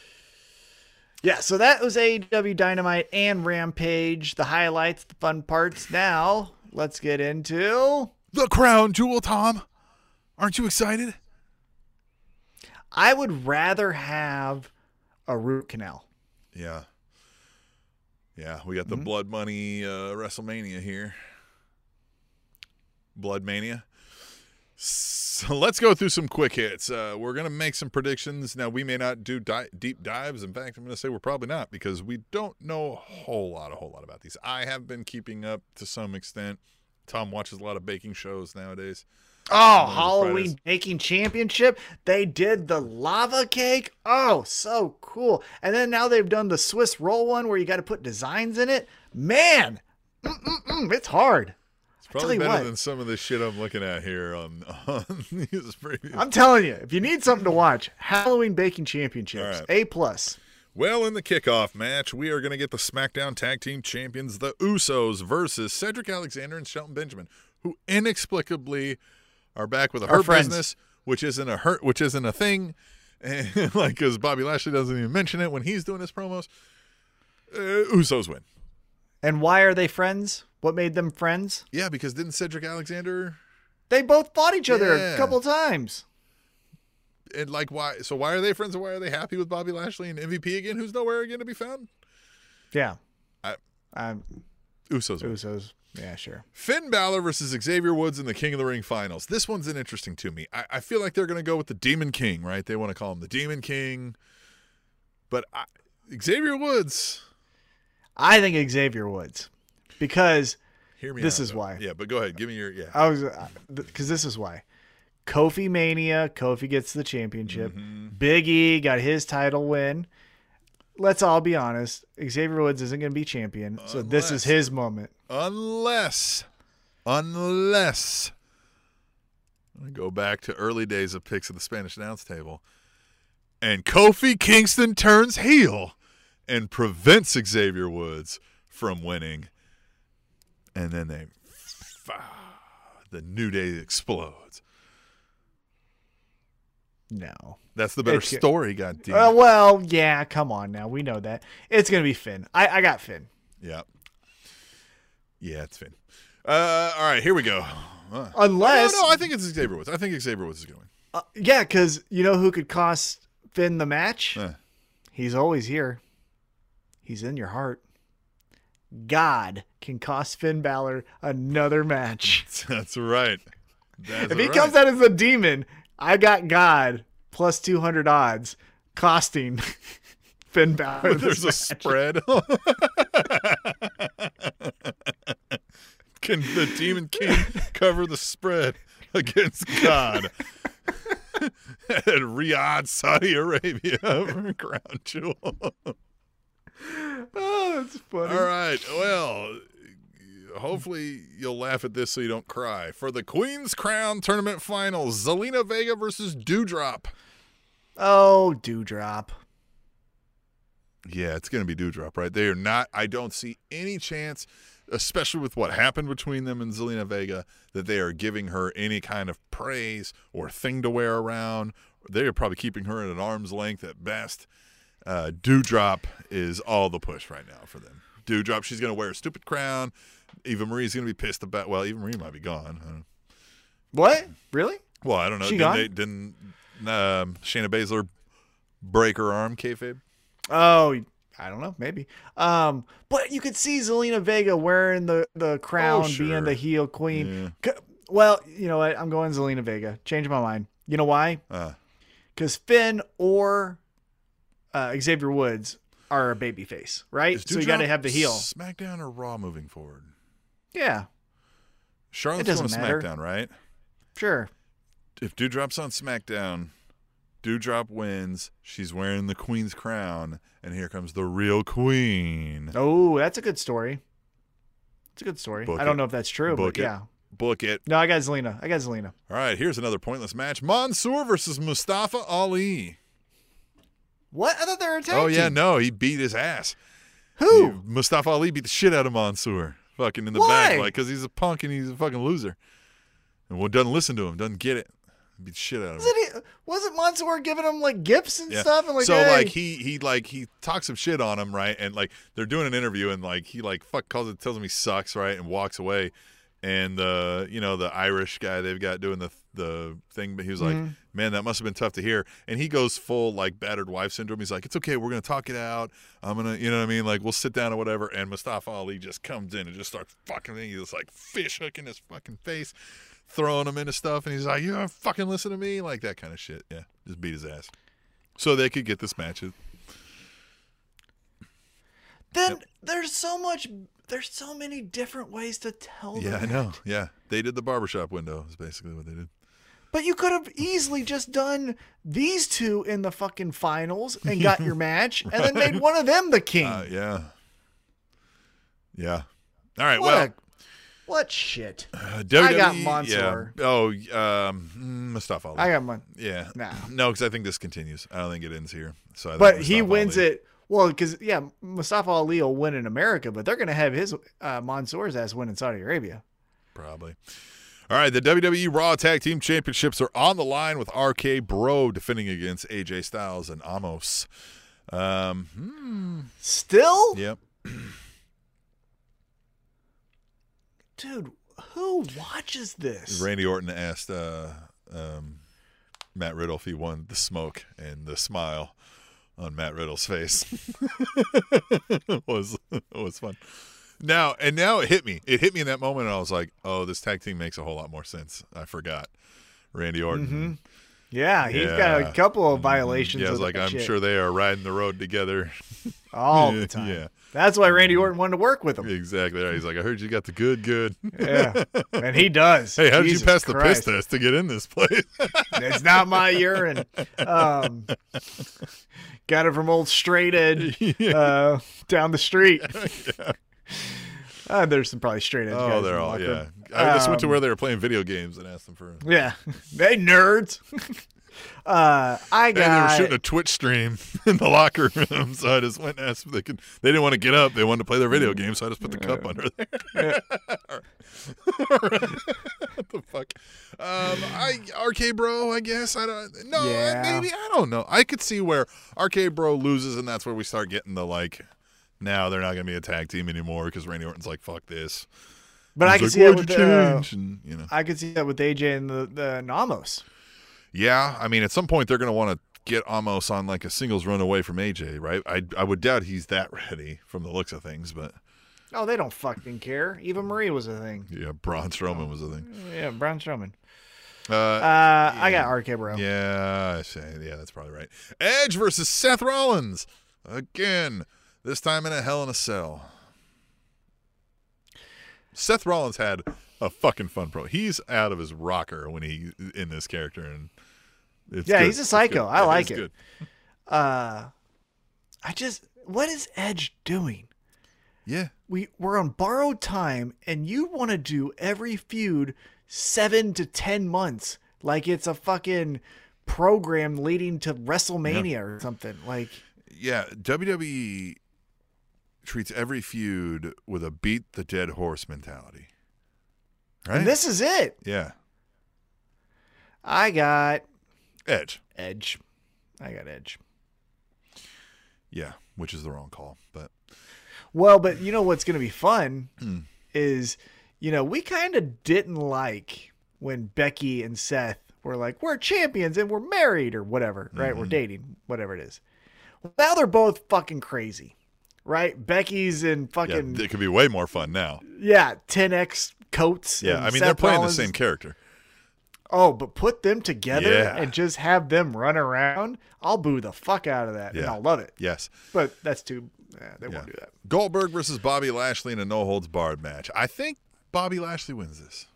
Yeah, so that was AEW Dynamite and Rampage, the highlights, the fun parts. Now, let's get into. The crown jewel, Tom. Aren't you excited? I would rather have a root canal. Yeah. Yeah, we got the Mm-hmm. Blood Money uh, WrestleMania here. Blood Mania. So let's go through some quick hits. Uh, we're going to make some predictions. Now, we may not do di- deep dives. In fact, I'm going to say we're probably not because we don't know a whole lot, a whole lot about these. I have been keeping up to some extent. Tom watches a lot of baking shows nowadays. Oh, Halloween Baking Championship. They did the lava cake. Oh, so cool. And then now they've done the Swiss roll one where you got to put designs in it. Man, mm-mm-mm, it's hard. It's probably better what. than some of the shit I'm looking at here on, <laughs> on these previous. I'm telling you, if you need something to watch, Halloween Baking Championships, right. A plus. Well, in the kickoff match, we are going to get the SmackDown Tag Team Champions, the Usos, versus Cedric Alexander and Shelton Benjamin, who inexplicably are back with a Our hurt friends. business, which isn't a hurt, which isn't a thing, <laughs> and like because Bobby Lashley doesn't even mention it when he's doing his promos. Uh, Usos win. And why are they friends? What made them friends? Yeah, because didn't Cedric Alexander They both fought each other Yeah. a couple times. and like why? So why are they friends and why are they happy with Bobby Lashley and MVP again, who's nowhere again to be found? Yeah. I- um, Usos. Usos. Yeah, sure. Finn Balor versus Xavier Woods in the King of the Ring finals. This one's an interesting to me. I, I feel like they're going to go with the Demon King, right? They want to call him the Demon King. But I, Xavier Woods, I think Xavier Woods because hear me This out, is though. why. Yeah, but go ahead. Give me your, yeah. I was because this is why. Kofi Mania, Kofi gets the championship. Mm-hmm. Big E got his title win. Let's all be honest. Xavier Woods isn't going to be champion, so this is his moment. Unless, unless, to go back to early days of picks at the Spanish announce table, and Kofi Kingston turns heel and prevents Xavier Woods from winning. And then they, <laughs> the New Day explodes. No. That's the better It's- story, God damn. Uh, well, yeah, come on now. We know that. It's going to be Finn. I, I got Finn. yeah. Yeah, it's Finn. Uh, all right, here we go. Uh, Unless, no, no, I think it's Xavier Woods. I think Xavier Woods is going. uh, yeah, because you know who could cost Finn the match? Uh, He's always here. He's in your heart. God can cost Finn Balor another match. <laughs> That's right. That's if he right. comes out as a demon, I got God plus 200 odds costing <laughs> Finn Balor. There's a match. spread. <laughs> Can the Demon King cover the spread against God? <laughs> At Riyadh, Saudi Arabia, for Crown Jewel. Oh, that's funny. All right. Well, hopefully you'll laugh at this so you don't cry. For the Queen's Crown Tournament Finals, Zelina Vega versus Doudrop. Oh, Doudrop. Yeah, it's going to be Doudrop, right? They are not. I don't see any chance, especially with what happened between them and Zelina Vega, that they are giving her any kind of praise or thing to wear around. They are probably keeping her at an arm's length at best. Uh, Doudrop is all the push right now for them. Doudrop, she's going to wear a stupid crown. Eva Marie's going to be pissed about. Well, Eva Marie might be gone. What? Really? Well, I don't know. She didn't they, didn't um, Shayna Baszler break her arm, kayfabe? Oh, I don't know. Maybe. Um, but you could see Zelina Vega wearing the the crown, Oh, sure. being the heel queen. C- Well, you know what? I'm going Zelina Vega. Change my mind. You know why? Uh, Because Finn or uh, Xavier Woods are a baby face, right? So you got to have the heel. SmackDown or Raw moving forward? Yeah, Charlotte's doesn't going to matter. SmackDown, right? sure. If Doudrop's on SmackDown, Doudrop wins. She's wearing the Queen's crown, and here comes the real Queen. Oh, that's a good story. It's a good story. Book I don't it. know if that's true, Book but it. yeah. Book it. No, I got Zelina. I got Zelina. All right, here's another pointless match: Mansoor versus Mustafa Ali. What? I thought they were a tag Oh yeah, team. no, he beat his ass. Who? He- Mustafa Ali beat the shit out of Mansoor, fucking in the Why? back, like because he's a punk and he's a fucking loser, and well, doesn't listen to him, doesn't get it, beat shit out of him. He, wasn't Mansoor giving him like gifts and Yeah. stuff? And like, so hey. like he he like he talks some shit on him, right? And like they're doing an interview and like he like fuck calls it tells him he sucks, right? And walks away. And uh, you know, the Irish guy they've got doing the the thing, but he was like, Mm-hmm. Man, that must have been tough to hear. And he goes full like battered wife syndrome. He's like, It's okay, we're gonna talk it out. I'm gonna you know what I mean? Like we'll sit down or whatever. And Mustafa Ali just comes in and just starts fucking He's just like fish hooking his fucking face, throwing him into stuff, and he's like, You don't fucking listen to me, like that kind of shit. Yeah. Just beat his ass so they could get this match. Then there's so much. There's so many different ways to tell. Yeah, the I know. Yeah, they did the barbershop window. Is basically what they did. But you could have easily just done these two in the fucking finals and got your <laughs> match, and then made one of them the king. Uh, yeah, yeah. All right. what well, a, what shit? uh, WWE, I got Mansoor. Yeah. Oh, um, mm, Mustafa Ali. I got one. yeah. Nah. No, because I think this continues. I don't think it ends here. So, I think But he wins Ali- it. Well, because yeah, Mustafa Ali will win in America, but they're gonna have his uh, Mansoor's ass win in Saudi Arabia. Probably. All right, the WWE Raw Tag Team Championships are on the line with RK Bro defending against AJ Styles and Omos. Um, hmm, Still, yep. <clears throat> dude, who watches this? Randy Orton asked uh, um, Matt Riddle if he wanted the smoke, and the smile on Matt Riddle's face <laughs> was was fun. Now and now it hit me. It hit me in that moment, and I was like, "Oh, this tag team makes a whole lot more sense." I forgot Randy Orton. Mm-hmm. Yeah, he's got a couple of violations. Yeah, like, "I'm shit sure they are riding the road together." <laughs> all the <laughs> time. Yeah, That's why Randy Orton wanted to work with him. exactly. Right. He's like, "I heard you got the good, good." Yeah, and he does. <laughs> Hey, how did Jesus you pass the Christ. piss test to get in this place? It's not my urine. Um, got it from old straight edge uh, down the street. Uh, there's some probably straight edge. Oh, they're the all yeah. I just went to Um, where they were playing video games and asked them for. <laughs> Yeah, they nerds. <laughs> uh, I And they were shooting a Twitch stream <laughs> in the locker room, so I just went and asked if they could. They didn't want to get up; they wanted to play their video game, so I just put the cup under there. what the fuck? Um, I RK Bro, I guess I don't. No, Yeah. maybe I don't know. I could see where RK Bro loses, and that's where we start getting the like. Now they're not going to be a tag team anymore because Randy Orton's like, "Fuck this." but I can like, see that with. And, you know. I could see that with AJ and the the Namos. Yeah, I mean, at some point they're going to want to get Omos on like a singles run away from AJ, right? I I would doubt he's that ready from the looks of things, but Oh, they don't fucking care. Eva Marie was a thing. yeah, Braun Strowman was a thing. Yeah, Braun Strowman. Uh, Uh, I got RK Bro. yeah, yeah, that's probably right. Edge versus Seth Rollins again. This time in a Hell in a Cell. Seth Rollins had a fucking fun pro. He's out of his rocker when he in this character, and it's Yeah, good. he's a psycho. I Yeah, like it. good. Uh, I just what is Edge doing? Yeah, We we're on borrowed time, and you want to do every feud seven to ten months, like it's a fucking program leading to WrestleMania or something. Like, yeah. WWE treats every feud with a beat the dead horse mentality. Right? and this is it. yeah, I got Edge. Edge. I got Edge. Yeah, which is the wrong call, but Well, but you know what's going to be fun Hmm. is, you know, we kind of didn't like when Becky and Seth were like, we're champions and we're married or whatever, right? Mm-hmm. We're dating, whatever it is. Now they're both fucking crazy, right? Becky's in yeah, fucking, it could be way more fun now. yeah, 10X coats. Yeah, I mean Seth they're playing Rollins- the same character. Oh, but put them together Yeah. and just have them run around. I'll boo the fuck out of that, and Yeah. I'll love it. Yes. But that's too. Yeah, they Yeah. won't do that. Goldberg versus Bobby Lashley in a no holds barred match. I think Bobby Lashley wins this.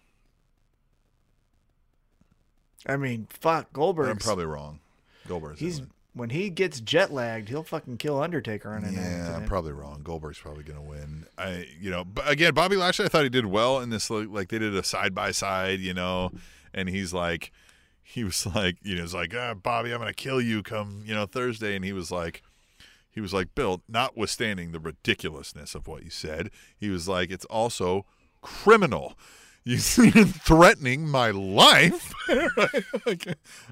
I mean, fuck Goldberg. I'm probably wrong. Goldberg. He's when he gets jet lagged, he'll fucking kill Undertaker on an Yeah, I'm probably wrong. Goldberg's probably going to win. I, you know, but again, Bobby Lashley, I thought he did well in this. Like, they did a side by side, you know, and he's like, he was like, you know, it's like, ah, Bobby, I'm going to kill you come, you know, Thursday, and he was like, he was like, Bill, notwithstanding the ridiculousness of what you said, he was like, it's also criminal. You- <laughs> You're threatening my life. <laughs>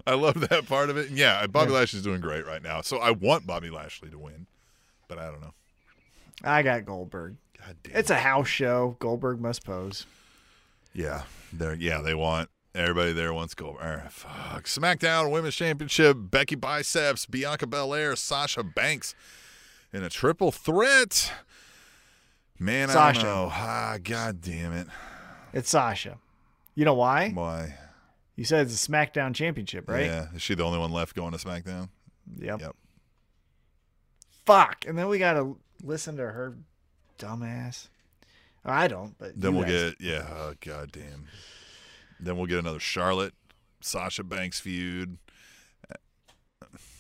I love that part of it. And yeah, Bobby Lashley's doing great right now. So I want Bobby Lashley to win, but I don't know. I got Goldberg. God damn. It's a house show. Goldberg must pose. yeah, they're yeah they want everybody there wants Goldberg. Right, fuck. SmackDown Women's Championship: Becky Biceps, Bianca Belair, Sasha Banks in a triple threat. Man, I Sasha. don't know. Ah, God damn it. It's Sasha. You know why? Why? You said it's a SmackDown Championship, right? Yeah. Is she the only one left going to SmackDown? Yep. Yep. Fuck. And then we gotta listen to her dumbass. Oh, I don't, but Then we'll guys- get yeah. Oh, God damn. Then we'll get another Charlotte, Sasha Banks feud.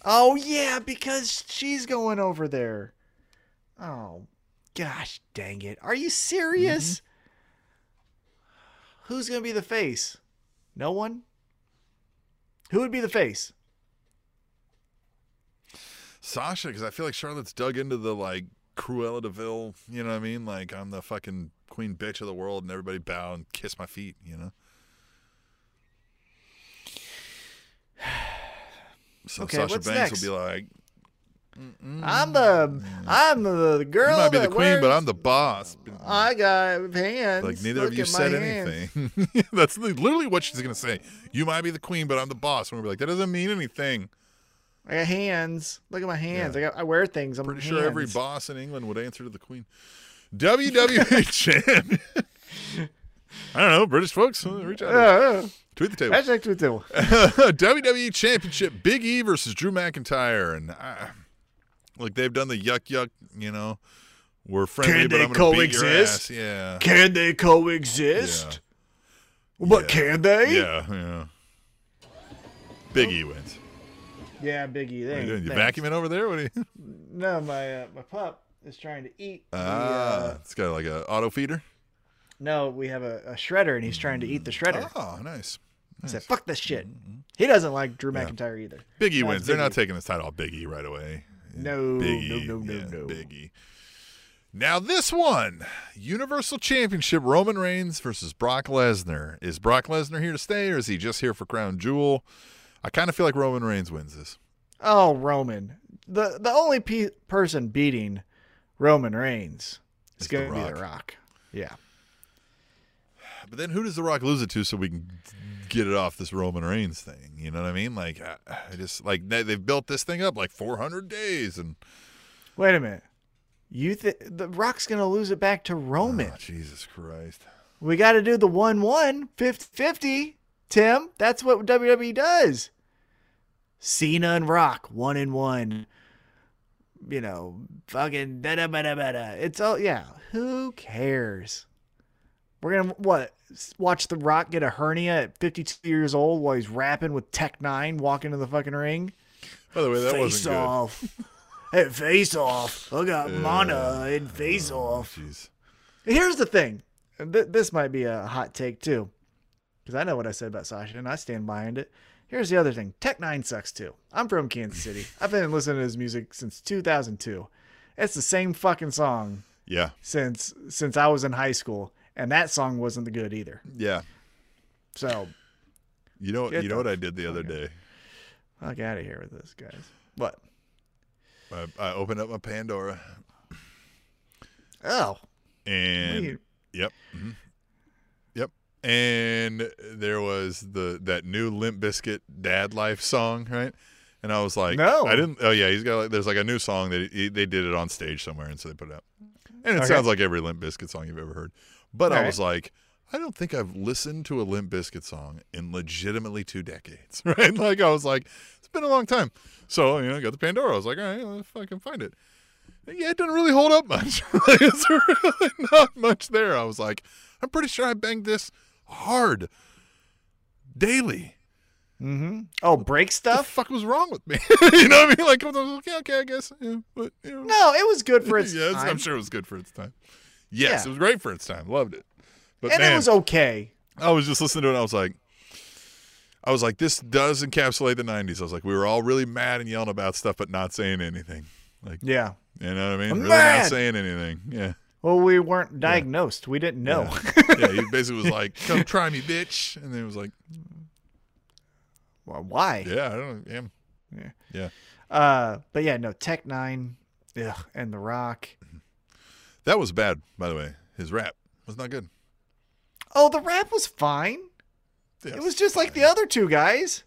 Oh yeah, because she's going over there. Oh, gosh, dang it! Are you serious? Mm-hmm. Who's gonna be the face? No one. Who would be the face? Sasha, because I feel like Charlotte's dug into the like Cruella de Vil. You know what I mean? Like I'm the fucking queen bitch of the world, and everybody bow and kiss my feet. You know. <sighs> So Okay, Sasha Banks next? will be like, I'm the I'm the girl. "You might be the queen, but I'm the boss." I got hands. Like neither Look of you said anything. <laughs> That's literally what she's gonna say. You might be the queen, but I'm the boss. And we'll be like, that doesn't mean anything. I got hands. Look at my hands. Yeah. I got. I wear things. I'm Pretty sure every boss in England would answer to the Queen. <laughs> WWE champ. <laughs> I don't know, British folks. uh, Reach out. Uh, Tweet the table. hashtag tweet the table. WWE Championship: Big E versus Drew McIntyre, and I, like they've done the yuck yuck. You know, we're friendly, Can but they I'm gonna beat your coexist? ass. Yeah. Can they coexist? But Yeah. can they? Yeah. Yeah. Big E wins. Yeah, Biggie. What They are you doing? You vacuuming over there? What are you? <laughs> No, my uh, my pup is trying to eat. the, Ah, uh, it's got like a auto feeder. no, we have a, a shredder, and he's trying to eat the shredder. Oh, nice. I said, "Fuck this shit." He doesn't like Drew Yeah. McIntyre either. Biggie E That's wins. They're not taking this title off Big E right away. No, Big no, no, no, yeah, no. Big E. Now this one, Universal Championship, Roman Reigns versus Brock Lesnar. Is Brock Lesnar here to stay, or is he just here for Crown Jewel? I kind of feel like Roman Reigns wins this. Oh, Roman. The the only pe- person beating Roman Reigns is going to be The Rock. Yeah. But then who does The Rock lose it to so we can get it off this Roman Reigns thing? You know what I mean? Like, I, I just like they, they've built this thing up like 400 days, and Wait a minute. You think The Rock's going to lose it back to Roman? oh, Jesus Christ. We got to do the 1 1 50 50. Tim, that's what WWE does. Cena and Rock, one and one. You know, fucking da da da da da. It's all, yeah. Who cares? We're going to, what? Watch The Rock get a hernia at 52 years old while he's rapping with Tech N9ne walking to the fucking ring? By the way, that face wasn't good. off. hey, face off. I got mana and face oh, off. Jeez. Here's the thing. th- this might be a hot take too, because I know what I said about Sasha and I stand behind it. Here's the other thing. Tech N9ne sucks too. I'm from Kansas City. <laughs> I've been listening to his music since 2002. It's the same fucking song Yeah, since since I was in high school, and that song wasn't the good either. yeah. So You know, you know what I did the other day? fuck out of here with this, guys. What? I, I opened up my Pandora, Oh, and you- yep, mhm. yep, and there was the that new Limp Bizkit "Dad Life" song, right? And I was like, No. I didn't. Oh yeah, he's got like there's like a new song that he, they did it on stage somewhere, and so they put it out. And it Okay. sounds like every Limp Bizkit song you've ever heard. But I All right. was like, I don't think I've listened to a Limp Bizkit song in legitimately two decades, <laughs> right? Like I was like, it's been a long time. So you know, I got the Pandora. I was like, all right, let's fucking find it. Yeah, it doesn't really hold up <laughs> much. Like, it's really not much there. I was like, I'm pretty sure I banged this hard daily. Mm-hmm. Oh, break The stuff? fuck was wrong with me? <laughs> you know what I mean? Like, I was like, okay, okay, I guess. Yeah, but you know, No, it was good for its yeah, it's- time. I'm sure it was good for its time. Yes, Yeah. it was great for its time. Loved it. But and man, it was okay. I was just listening to it. and I was like, I was like, this does encapsulate the '90s. I was like, we were all really mad and yelling about stuff, but not saying anything. Like, Yeah. you know what I mean? I'm really mad. not saying anything. Yeah. Well, we weren't diagnosed. We didn't know. Yeah. He basically was <laughs> like, "Come try me, bitch," and then it was like, well, why? "Yeah, I don't know." Yeah. Yeah. Yeah. Uh, but yeah, no, Tech N9ne, ugh, and The Rock. That was bad, by the way. His rap was not good. Oh, the rap was fine. It was just like the other two guys.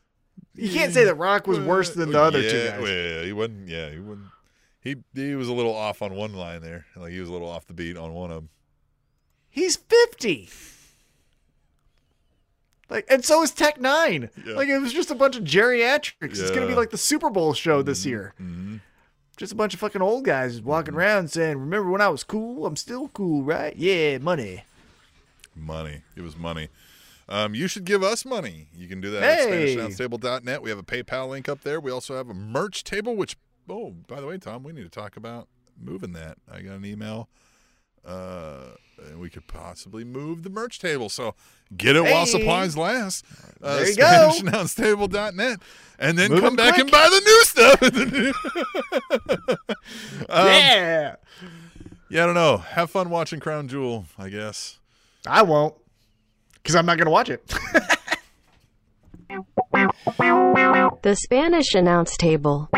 You can't say that Rock was worse than the other yeah, two guys. yeah, he wasn't. Yeah, he wasn't. He he was a little off on one line there. Like he was a little off the beat on one of them. He's fifty. Like, and so is Tech N9ne. Yeah. Like, it was just a bunch of geriatrics. It's gonna be like the Super Bowl show this year. Mm-hmm. Just a bunch of fucking old guys walking around saying, "Remember when I was cool? I'm still cool, right? Yeah, money." Money. It was money. Um, you should give us money. You can do that Hey. at SpanishAnnounceTable.net. We have a PayPal link up there. We also have a merch table, which, oh, by the way, Tom, we need to talk about moving that. I got an email. Uh, and we could possibly move the merch table. So get it while supplies last. Uh, There you go. SpanishAnnounceTable.net. And then Move come 'em back quick. and buy the new stuff. <laughs> <laughs> Um, yeah, Yeah, I don't know. Have fun watching Crown Jewel, I guess. I won't, because I'm not gonna watch it. <laughs> The Spanish announce table.